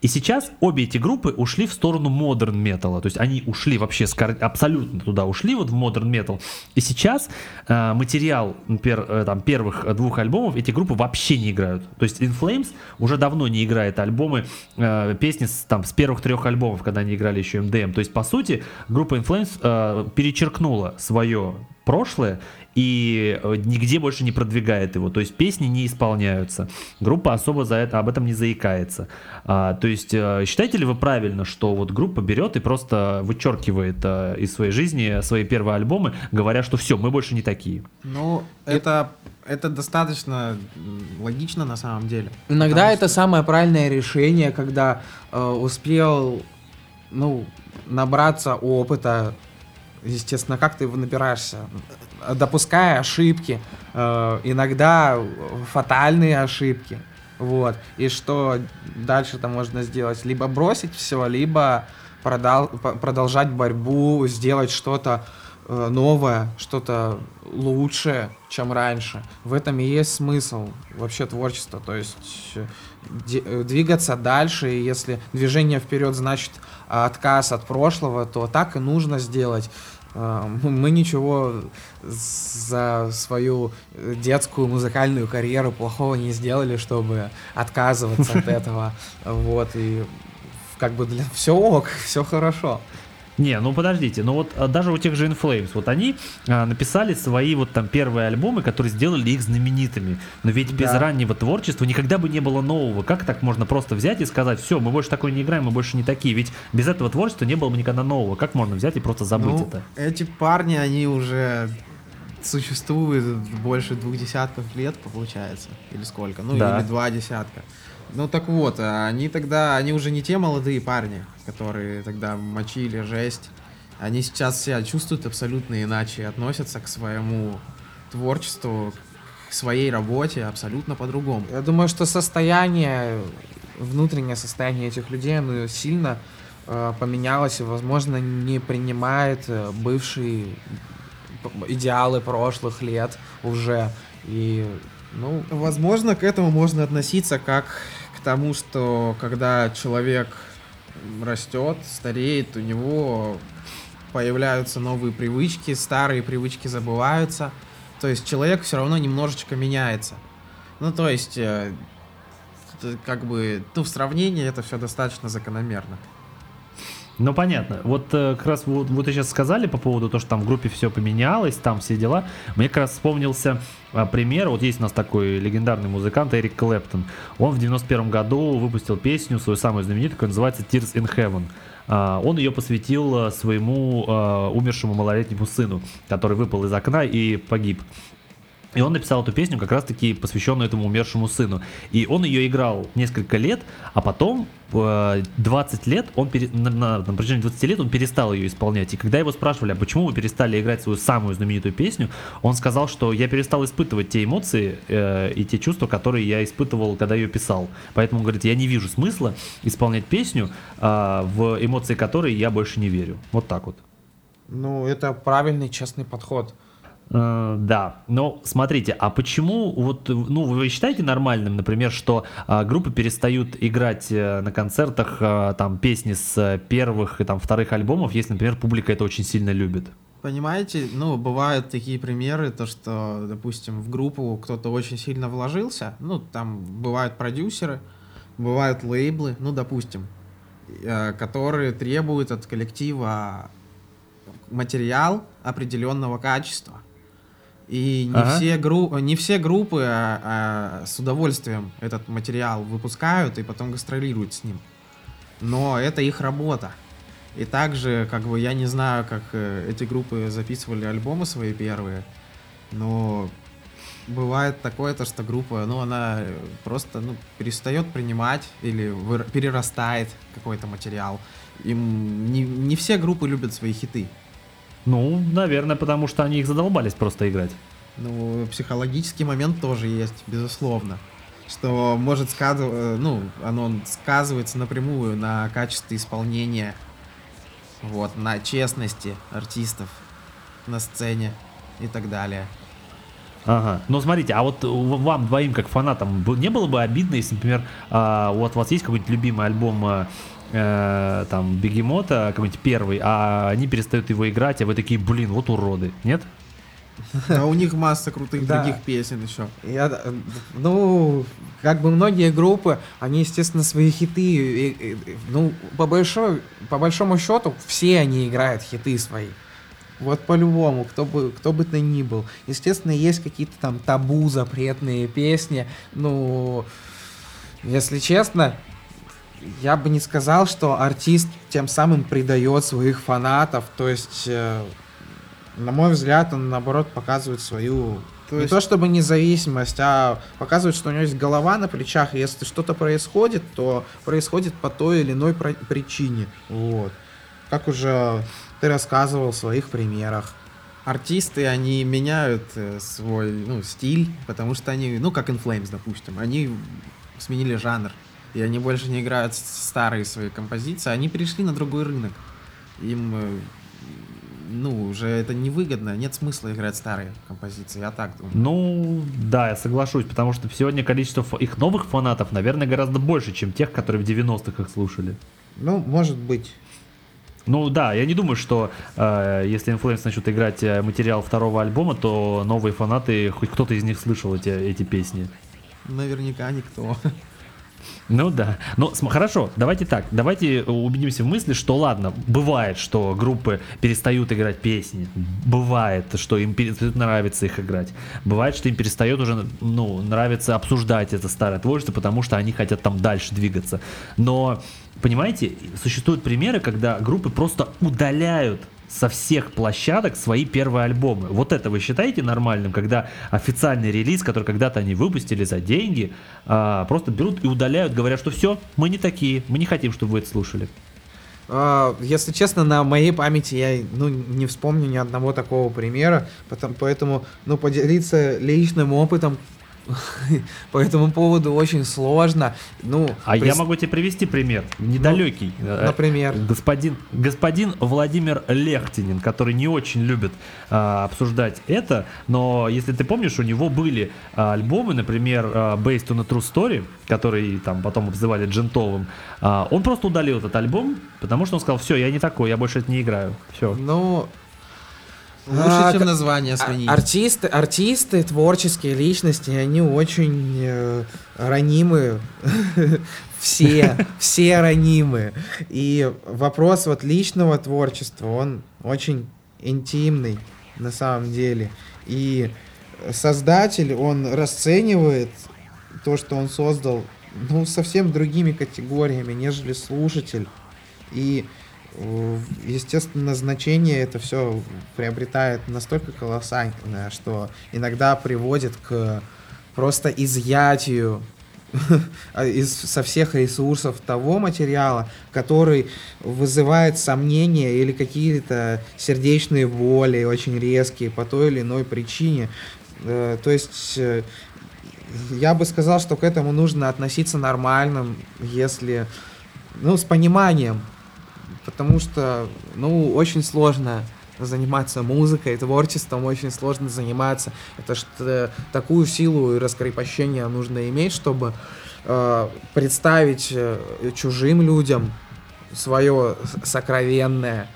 И сейчас обе эти группы ушли в сторону модерн металла. То есть они ушли вообще абсолютно туда ушли, вот в модерн метал. И сейчас э, материал, например, э, там, первых двух альбомов эти группы вообще не играют. То есть In Flames уже давно не играет альбомы, э, песни с, там, с первых трех альбомов, когда они играли еще MDM. То есть, по сути, группа In Flames э, перечеркнула свое прошлое и э, нигде больше не продвигает его. То есть песни не исполняются. Группа особо за это об этом не заикается. А, то есть э, считаете ли вы правильно, что вот группа берет и просто вычеркивает а, из своей жизни свои первые альбомы, говоря, что все, мы больше не такие? Ну, это, это достаточно логично на самом деле. Иногда Потому это что- самое правильное решение, когда э, успел, ну, набраться опыта. Естественно, как ты его набираешься? Допуская ошибки, э, иногда фатальные ошибки. Вот. И что дальше-то можно сделать? Либо бросить все, либо продал- продолжать борьбу, сделать что-то э, новое, что-то лучшее, чем раньше. В этом и есть смысл вообще творчества. То есть э, двигаться дальше, и если движение вперед значит а, отказ от прошлого, то так и нужно сделать. Э, Мы мы ничего за свою э, детскую музыкальную карьеру плохого не сделали, чтобы отказываться от этого. Вот, и как бы для все ок, все хорошо. Не, ну подождите, ну вот а, даже у тех же In Flames, вот они а, написали свои вот там первые альбомы, которые сделали их знаменитыми. Но ведь без Да. раннего творчества никогда бы не было нового. Как так можно просто взять и сказать, все, мы больше такой не играем, мы больше не такие? Ведь без этого творчества не было бы никогда нового. Как можно взять и просто забыть Ну, это? Эти парни, они уже существуют больше двух десятков лет, получается. Или сколько? Ну, Да. или два десятка. Ну так вот, а они тогда, они уже не те молодые парни, которые тогда мочили жесть. Они сейчас себя чувствуют абсолютно иначе, относятся к своему творчеству, к своей работе абсолютно по-другому. Я думаю, что состояние, внутреннее состояние этих людей, оно сильно э, поменялось и, возможно, не принимает э, бывшие идеалы прошлых лет уже. И, ну, Возможно, к этому можно относиться как к тому, что когда человек растет, стареет, у него появляются новые привычки, старые привычки забываются. То есть человек все равно немножечко меняется. Ну, то есть, э, как бы, ну, в сравнении это все достаточно закономерно. Ну понятно. Вот э, как раз вот, вот вы сейчас сказали по поводу того, что там в группе все поменялось, там все дела. Мне как раз вспомнился а, пример. Вот есть у нас такой легендарный музыкант Эрик Клэптон. Он в 91 году выпустил песню, свою самую знаменитую, которая называется Tears in Heaven. А, он ее посвятил э, своему э, умершему малолетнему сыну, который выпал из окна и погиб. И он написал эту песню как раз-таки посвященную этому умершему сыну. И он ее играл несколько лет, а потом э, 20 лет, он пере- на, на- на протяжении 20 лет он перестал ее исполнять. И когда его спрашивали, а почему вы перестали играть свою самую знаменитую песню, он сказал, что я перестал испытывать те эмоции э, и те чувства, которые я испытывал, когда ее писал. Поэтому, говорит, я не вижу смысла исполнять песню, э, в эмоции которой я больше не верю. Вот так вот. ну, это правильный, честный подход. Э, Да, но смотрите, а почему вот, ну, вы считаете нормальным, например, что а, группы перестают играть э, на концертах а, там песни с э, первых и там вторых альбомов, если, например, публика это очень сильно любит? Понимаете, ну, бывают такие примеры, то, что, допустим, в группу кто-то очень сильно вложился, ну, там бывают продюсеры, бывают лейблы, ну, допустим, э, которые требуют от коллектива материал определенного качества. И не, Ага. все, гру- не все группы а, а, с удовольствием этот материал выпускают и потом гастролируют с ним. Но это их работа. И также, как бы, я не знаю, как э, эти группы записывали альбомы свои первые, но бывает такое, то, что группа, ну, она э, просто, ну, перестает принимать или выр- перерастает какой-то материал. Им не, не все группы любят свои хиты. Ну, наверное, потому что они их задолбались просто играть. Ну, психологический момент тоже есть, безусловно. Что может сказываться, ну, оно сказывается напрямую на качестве исполнения, вот, на честности артистов на сцене и так далее. Ага. Но смотрите, а вот вам двоим, как фанатам, не было бы обидно, если, например, а, вот у вас есть какой-нибудь любимый альбом а, э, там Бегемота, какой-нибудь первый, а они перестают его играть, а вы такие, блин, вот уроды, нет? А у них масса крутых Да. других песен еще. Я, ну, как бы многие группы, они, естественно, свои хиты, э, э, ну, по, большой, по большому счету, все они играют хиты свои. Вот по-любому, кто бы, кто бы то ни был. Естественно, есть какие-то там табу, запретные песни. Ну, если честно, я бы не сказал, что артист тем самым предает своих фанатов. То есть, э, на мой взгляд, он наоборот показывает свою То не есть- то чтобы независимость, а показывает, что у него есть голова на плечах, и если что-то происходит, то происходит по той или иной причине. Вот. Как уже ты рассказывал в своих примерах. Артисты, они меняют э, свой ну, стиль, потому что они, ну, как In Flames, допустим, они сменили жанр, и они больше не играют старые свои композиции, они перешли на другой рынок. Им, э, ну, уже это невыгодно, нет смысла играть старые композиции, я так думаю. Ну, да, я соглашусь, потому что сегодня количество их новых фанатов, наверное, гораздо больше, чем тех, которые в 90-х их слушали. Ну, может быть. Ну да, я не думаю, что э, если Inflames начнут играть э, материал второго альбома, то новые фанаты, хоть кто-то из них слышал эти, эти песни. Наверняка никто. Ну да. Ну хорошо, давайте так. Давайте убедимся в мысли, что ладно, бывает, что группы перестают играть песни. Бывает, что им нравиться их играть. Бывает, что им перестает уже ну, нравится обсуждать это старое творчество, потому что они хотят там дальше двигаться. Но, понимаете, существуют примеры, когда группы просто удаляют со всех площадок свои первые альбомы. Вот это вы считаете нормальным, когда официальный релиз, который когда-то они выпустили за деньги, а, просто берут и удаляют, говорят, что все, мы не такие, мы не хотим, чтобы вы это слушали. А, Если честно, на моей памяти я ну, не вспомню ни одного такого примера, поэтому ну, поделиться личным опытом по этому поводу очень сложно. Ну, А я прис- могу тебе привести пример, недалекий. Э, например? Господин, господин Владимир Лехтинин, который не очень любит а, обсуждать это, но если ты помнишь, у него были а, альбомы, например, а, Based on a True Story, который там потом обзывали джентовым, а, он просто удалил этот альбом, потому что он сказал, все, я не такой, я больше это не играю. Все. Ну, Лучше, А, чем название а- сменить. артисты, артисты, творческие личности, они очень э, ранимы. Все, все ранимы. И вопрос вот личного творчества, он очень интимный на самом деле. И создатель, он расценивает то, что он создал, ну, совсем другими категориями, нежели слушатель. И, естественно, значение это все приобретает настолько колоссальное, что иногда приводит к просто изъятию из, со всех ресурсов того материала, который вызывает сомнения или какие-то сердечные боли очень резкие по той или иной причине. Э, То есть э, я бы сказал, что к этому нужно относиться нормальным, если, ну, с пониманием, потому что, ну, очень сложно заниматься музыкой, творчеством очень сложно заниматься. Это что такую силу и раскрепощение нужно иметь, чтобы э, представить э, чужим людям свое сокровенное,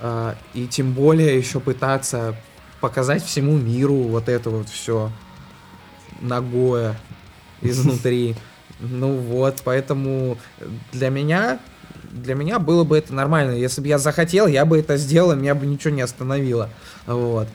э, и тем более еще пытаться показать всему миру вот это вот все ногое изнутри. Ну вот, поэтому для меня, для меня было бы это нормально. Если бы я захотел, я бы это сделал, меня бы ничего не остановило. Вот.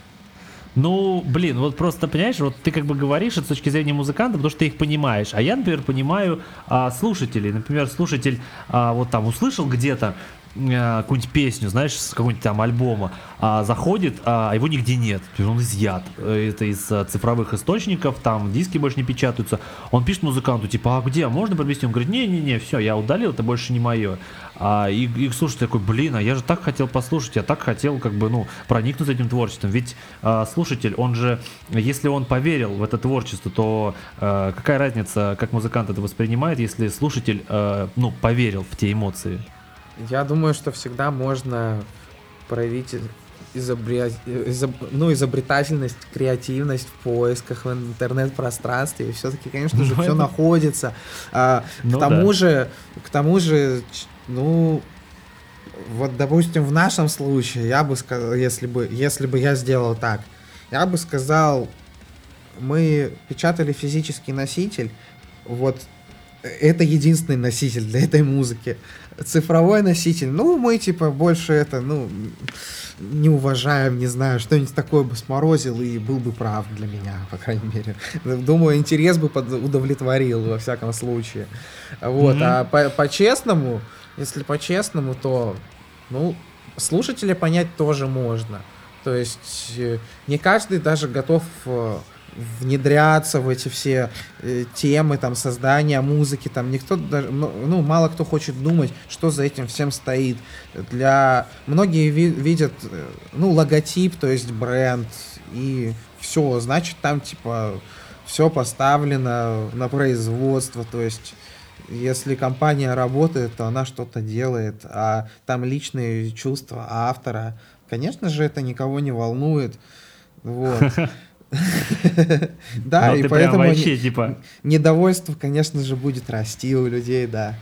Ну, блин, вот просто, понимаешь, вот ты как бы говоришь это с точки зрения музыканта, потому что ты их понимаешь. А я, например, понимаю а, слушателей. Например, слушатель а, вот там услышал где-то какую-нибудь песню, знаешь, с какого-нибудь там альбома, а заходит, а его нигде нет. То есть он изъят. Э, Это из а, цифровых источников, там диски больше не печатаются. Он пишет музыканту, типа, а где, а можно провести? Он говорит, не-не-не, все, я удалил, это больше не мое. А, и, и слушатель такой, блин, а я же так хотел послушать, я так хотел, как бы, ну, проникнуться этим творчеством. Ведь а, слушатель, он же, если он поверил в это творчество, то а, какая разница, как музыкант это воспринимает, если слушатель, а, ну, поверил в те эмоции? Я думаю, что всегда можно проявить изобря- изоб- ну, изобретательность, креативность в поисках в интернет-пространстве. И все-таки, конечно же, Ну, все это- находится. А, Ну к тому да. же, к тому же, ну, вот, допустим, в нашем случае, я бы сказал, если бы, если бы я сделал так, я бы сказал, мы печатали физический носитель, вот э, это единственный носитель для этой музыки. Цифровой носитель, ну, мы типа больше это, ну, не уважаем, не знаю, что-нибудь такое бы сморозил и был бы прав для меня, по крайней мере. Думаю, интерес бы под- удовлетворил во всяком случае. Вот, Мгм. а по- по-честному, если по-честному, то, ну, слушателя понять тоже можно. То есть э, не каждый даже готов э, внедряться в эти все э, темы, там, создания музыки, там, никто даже, ну, мало кто хочет думать, что за этим всем стоит. Для... Многие ви- видят, э, ну, логотип, то есть бренд, и все, значит, там, типа, все поставлено на производство, то есть если компания работает, то она что-то делает, а там личные чувства автора, конечно же, это никого не волнует. Вот. Да, и поэтому вообще, типа... недовольство, конечно же, будет расти у людей, да.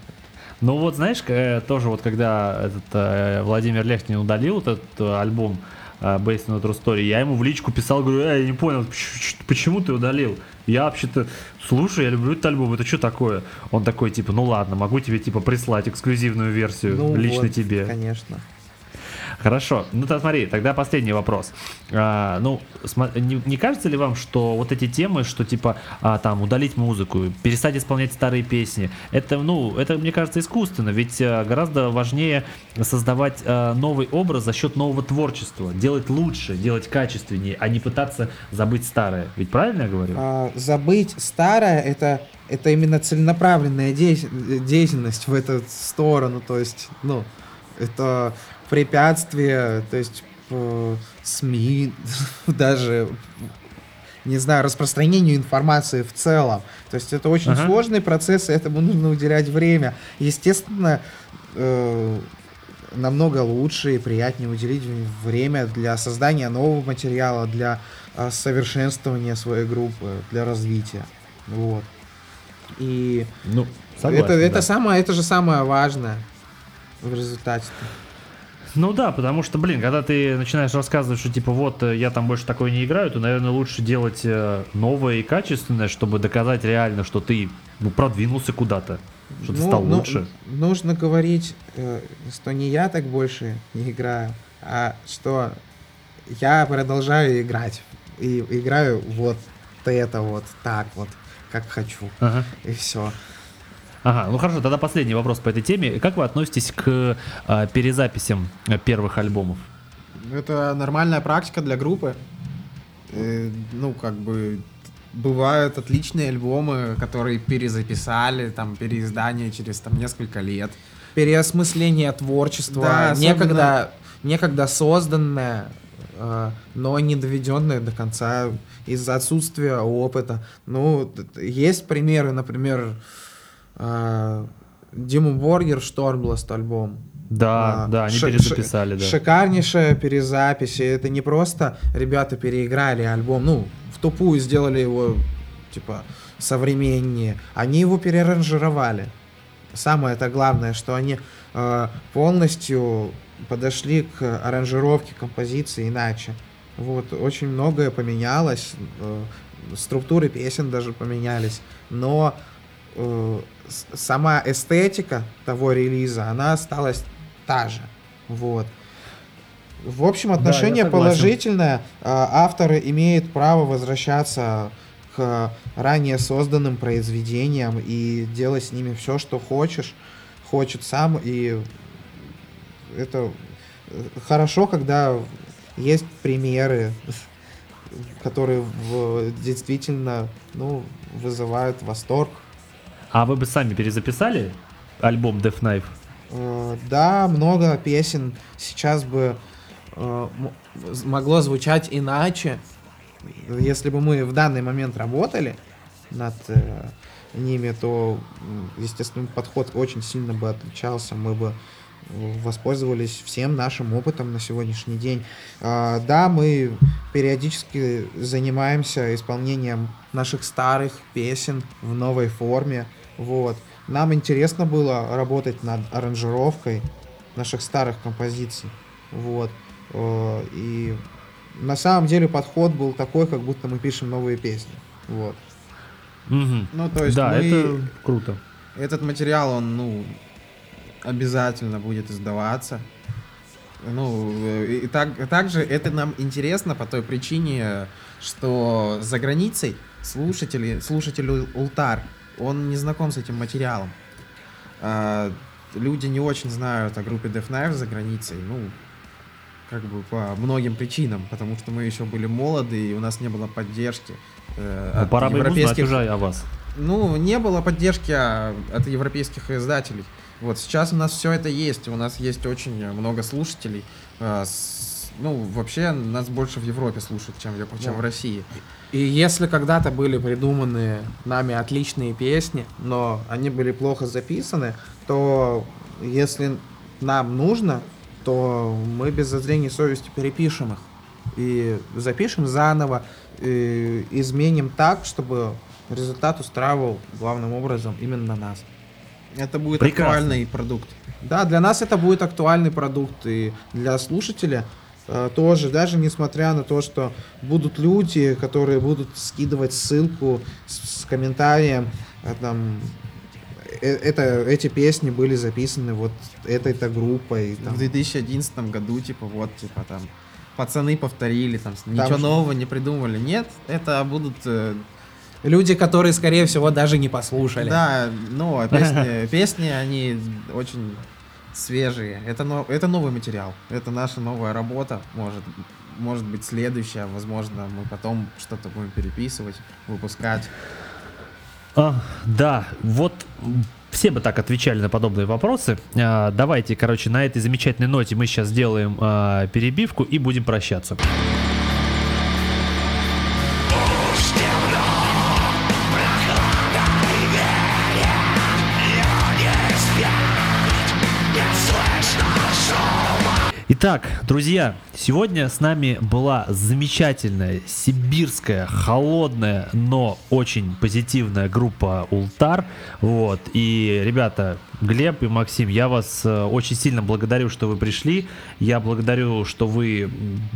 Ну вот знаешь, э, тоже вот когда этот э, Владимир Лехтин удалил этот э, альбом Based on True Story, я ему в личку писал, говорю, «Эй, я не понял, почему ты удалил? Я вообще-то, слушай, я люблю этот альбом, это что такое? Он такой, типа, ну ладно, могу тебе, типа, прислать эксклюзивную версию Ну лично вот, тебе. Конечно. Хорошо. Ну, тогда смотри, тогда последний вопрос. А, ну, не, не кажется ли вам, что вот эти темы, что типа а, там удалить музыку, перестать исполнять старые песни, это, ну, это, мне кажется, искусственно, ведь а, гораздо важнее создавать а, новый образ за счет нового творчества, делать лучше, делать качественнее, а не пытаться забыть старое. Ведь правильно я говорю? А, забыть старое это это именно целенаправленная деятель- деятельность в эту сторону, то есть, ну, это препятствие, то есть э, СМИ, даже, не знаю, распространению информации в целом. То есть это очень Ага. сложный процесс, и этому нужно уделять время. Естественно, э, намного лучше и приятнее уделить время для создания нового материала, для э, совершенствования своей группы, для развития. Вот. И Ну, согласен, это, это, да. самое, это же самое важное в результате. Ну да, потому что, блин, когда ты начинаешь рассказывать, что типа вот э, я там больше такое не играю, то, наверное, лучше делать э, новое и качественное, чтобы доказать реально, что ты ну, продвинулся куда-то, что ты стал ну, лучше. Нужно говорить, э, что не я так больше не играю, а что я продолжаю играть. И играю вот это вот так вот, как хочу. Ага. И все. Ага, ну хорошо, тогда последний вопрос по этой теме. Как вы относитесь к э, перезаписям первых альбомов? Это нормальная практика для группы. Э, ну, как бы бывают отличные альбомы, которые перезаписали, там, переиздание через там несколько лет. Переосмысление творчества, Да, особенно- некогда, некогда созданное, э, но не доведенное до конца из-за отсутствия опыта. Ну, есть примеры, например, э, Диму Боргер, Штормбласт альбом. Да, А, да, они перезаписали, да. Шикарнейшая перезапись. И это не просто ребята переиграли альбом, ну, в тупую сделали его, типа, современнее. Они его переаранжировали. Самое это главное, что они э, полностью подошли к аранжировке композиции иначе. Вот, очень многое поменялось, э, структуры песен даже поменялись, но э, сама эстетика того релиза, она осталась та же. Вот. В общем, отношение согласен. положительное. А, Авторы имеют право возвращаться к ранее созданным произведениям и делать с ними все, что хочешь, хочет сам. И это э, хорошо, когда есть примеры, которые в- действительно ну, вызывают восторг. А вы бы сами перезаписали альбом Death Knife? Э, Да, много песен сейчас бы э, могло звучать иначе, если бы мы в данный момент работали над э, ними, то, естественно, подход очень сильно бы отличался, мы бы воспользовались всем нашим опытом на сегодняшний день. А, да, мы периодически занимаемся исполнением наших старых песен в новой форме. Вот. Нам интересно было работать над аранжировкой наших старых композиций. Вот. Э, И на самом деле подход был такой, как будто мы пишем новые песни. Вот. Мгм. Ну, то есть да, мы- это круто. Этот материал, он, ну, обязательно будет издаваться. Ну, э, и, так, также это нам интересно по той причине, что за границей слушатели, слушатель Ул- Ултар, он не знаком с этим материалом. А, люди не очень знают о группе Death Knife за границей, ну, как бы по многим причинам, потому что мы еще были молоды, и у нас не было поддержки э, Ну, от пора бы ему знать европейских уже о вас. ну, не было поддержки а, от европейских издателей. Вот сейчас у нас все это есть. У нас есть очень много слушателей. А, с- ну, вообще нас больше в Европе слушают, чем, в- чем Да. в России. И если когда-то были придуманы нами отличные песни, но они были плохо записаны, то если нам нужно, то мы без зазрения совести перепишем их. И запишем заново, и изменим так, чтобы результат устраивал главным образом именно нас. Это будет Прекрасно. актуальный продукт. Да, для нас это будет актуальный продукт, и для слушателя тоже, даже несмотря на то, что будут люди, которые будут скидывать ссылку с, с комментарием, э, там, э, это, эти песни были записаны вот этой-то группой. там. В 2011 году, типа, вот, типа, там, пацаны повторили, там, Там ничего же- нового не придумали. Нет, это будут... э, Люди, которые, скорее всего, даже не послушали. Да, ну, а песни, песни, они очень свежие. Это, но, это новый материал. Это наша новая работа. Может, может быть, следующая. Возможно, мы потом что-то будем переписывать, выпускать. А, да, вот все бы так отвечали на подобные вопросы. А, давайте, короче, на этой замечательной ноте мы сейчас сделаем а, перебивку и будем прощаться. Итак, друзья, сегодня с нами была замечательная сибирская, холодная, но очень позитивная группа Ултар. Вот. И, ребята, Глеб и Максим, я вас э, очень сильно благодарю, что вы пришли. Я благодарю, что вы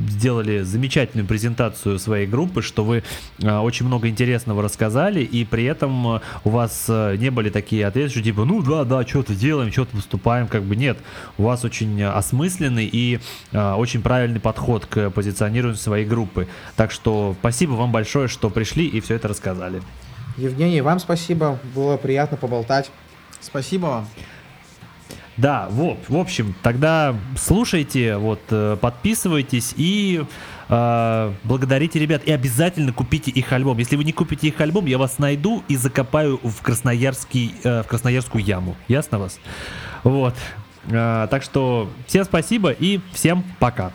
сделали замечательную презентацию своей группы, что вы э, очень много интересного рассказали, и при этом э, у вас не были такие ответы, что типа, ну да, да, что-то делаем, что-то выступаем, как бы нет. У вас очень осмысленный и э, очень правильный подход к позиционированию своей группы. Так что спасибо вам большое, что пришли и все это рассказали. Евгений, вам спасибо, было приятно поболтать. Спасибо вам. Да, в, в общем, тогда слушайте, вот, э, подписывайтесь и э, благодарите ребят. И обязательно купите их альбом. Если вы не купите их альбом, я вас найду и закопаю в, Красноярский, э, в Красноярскую яму. Ясно вас? Вот. Э, так что всем спасибо и всем пока.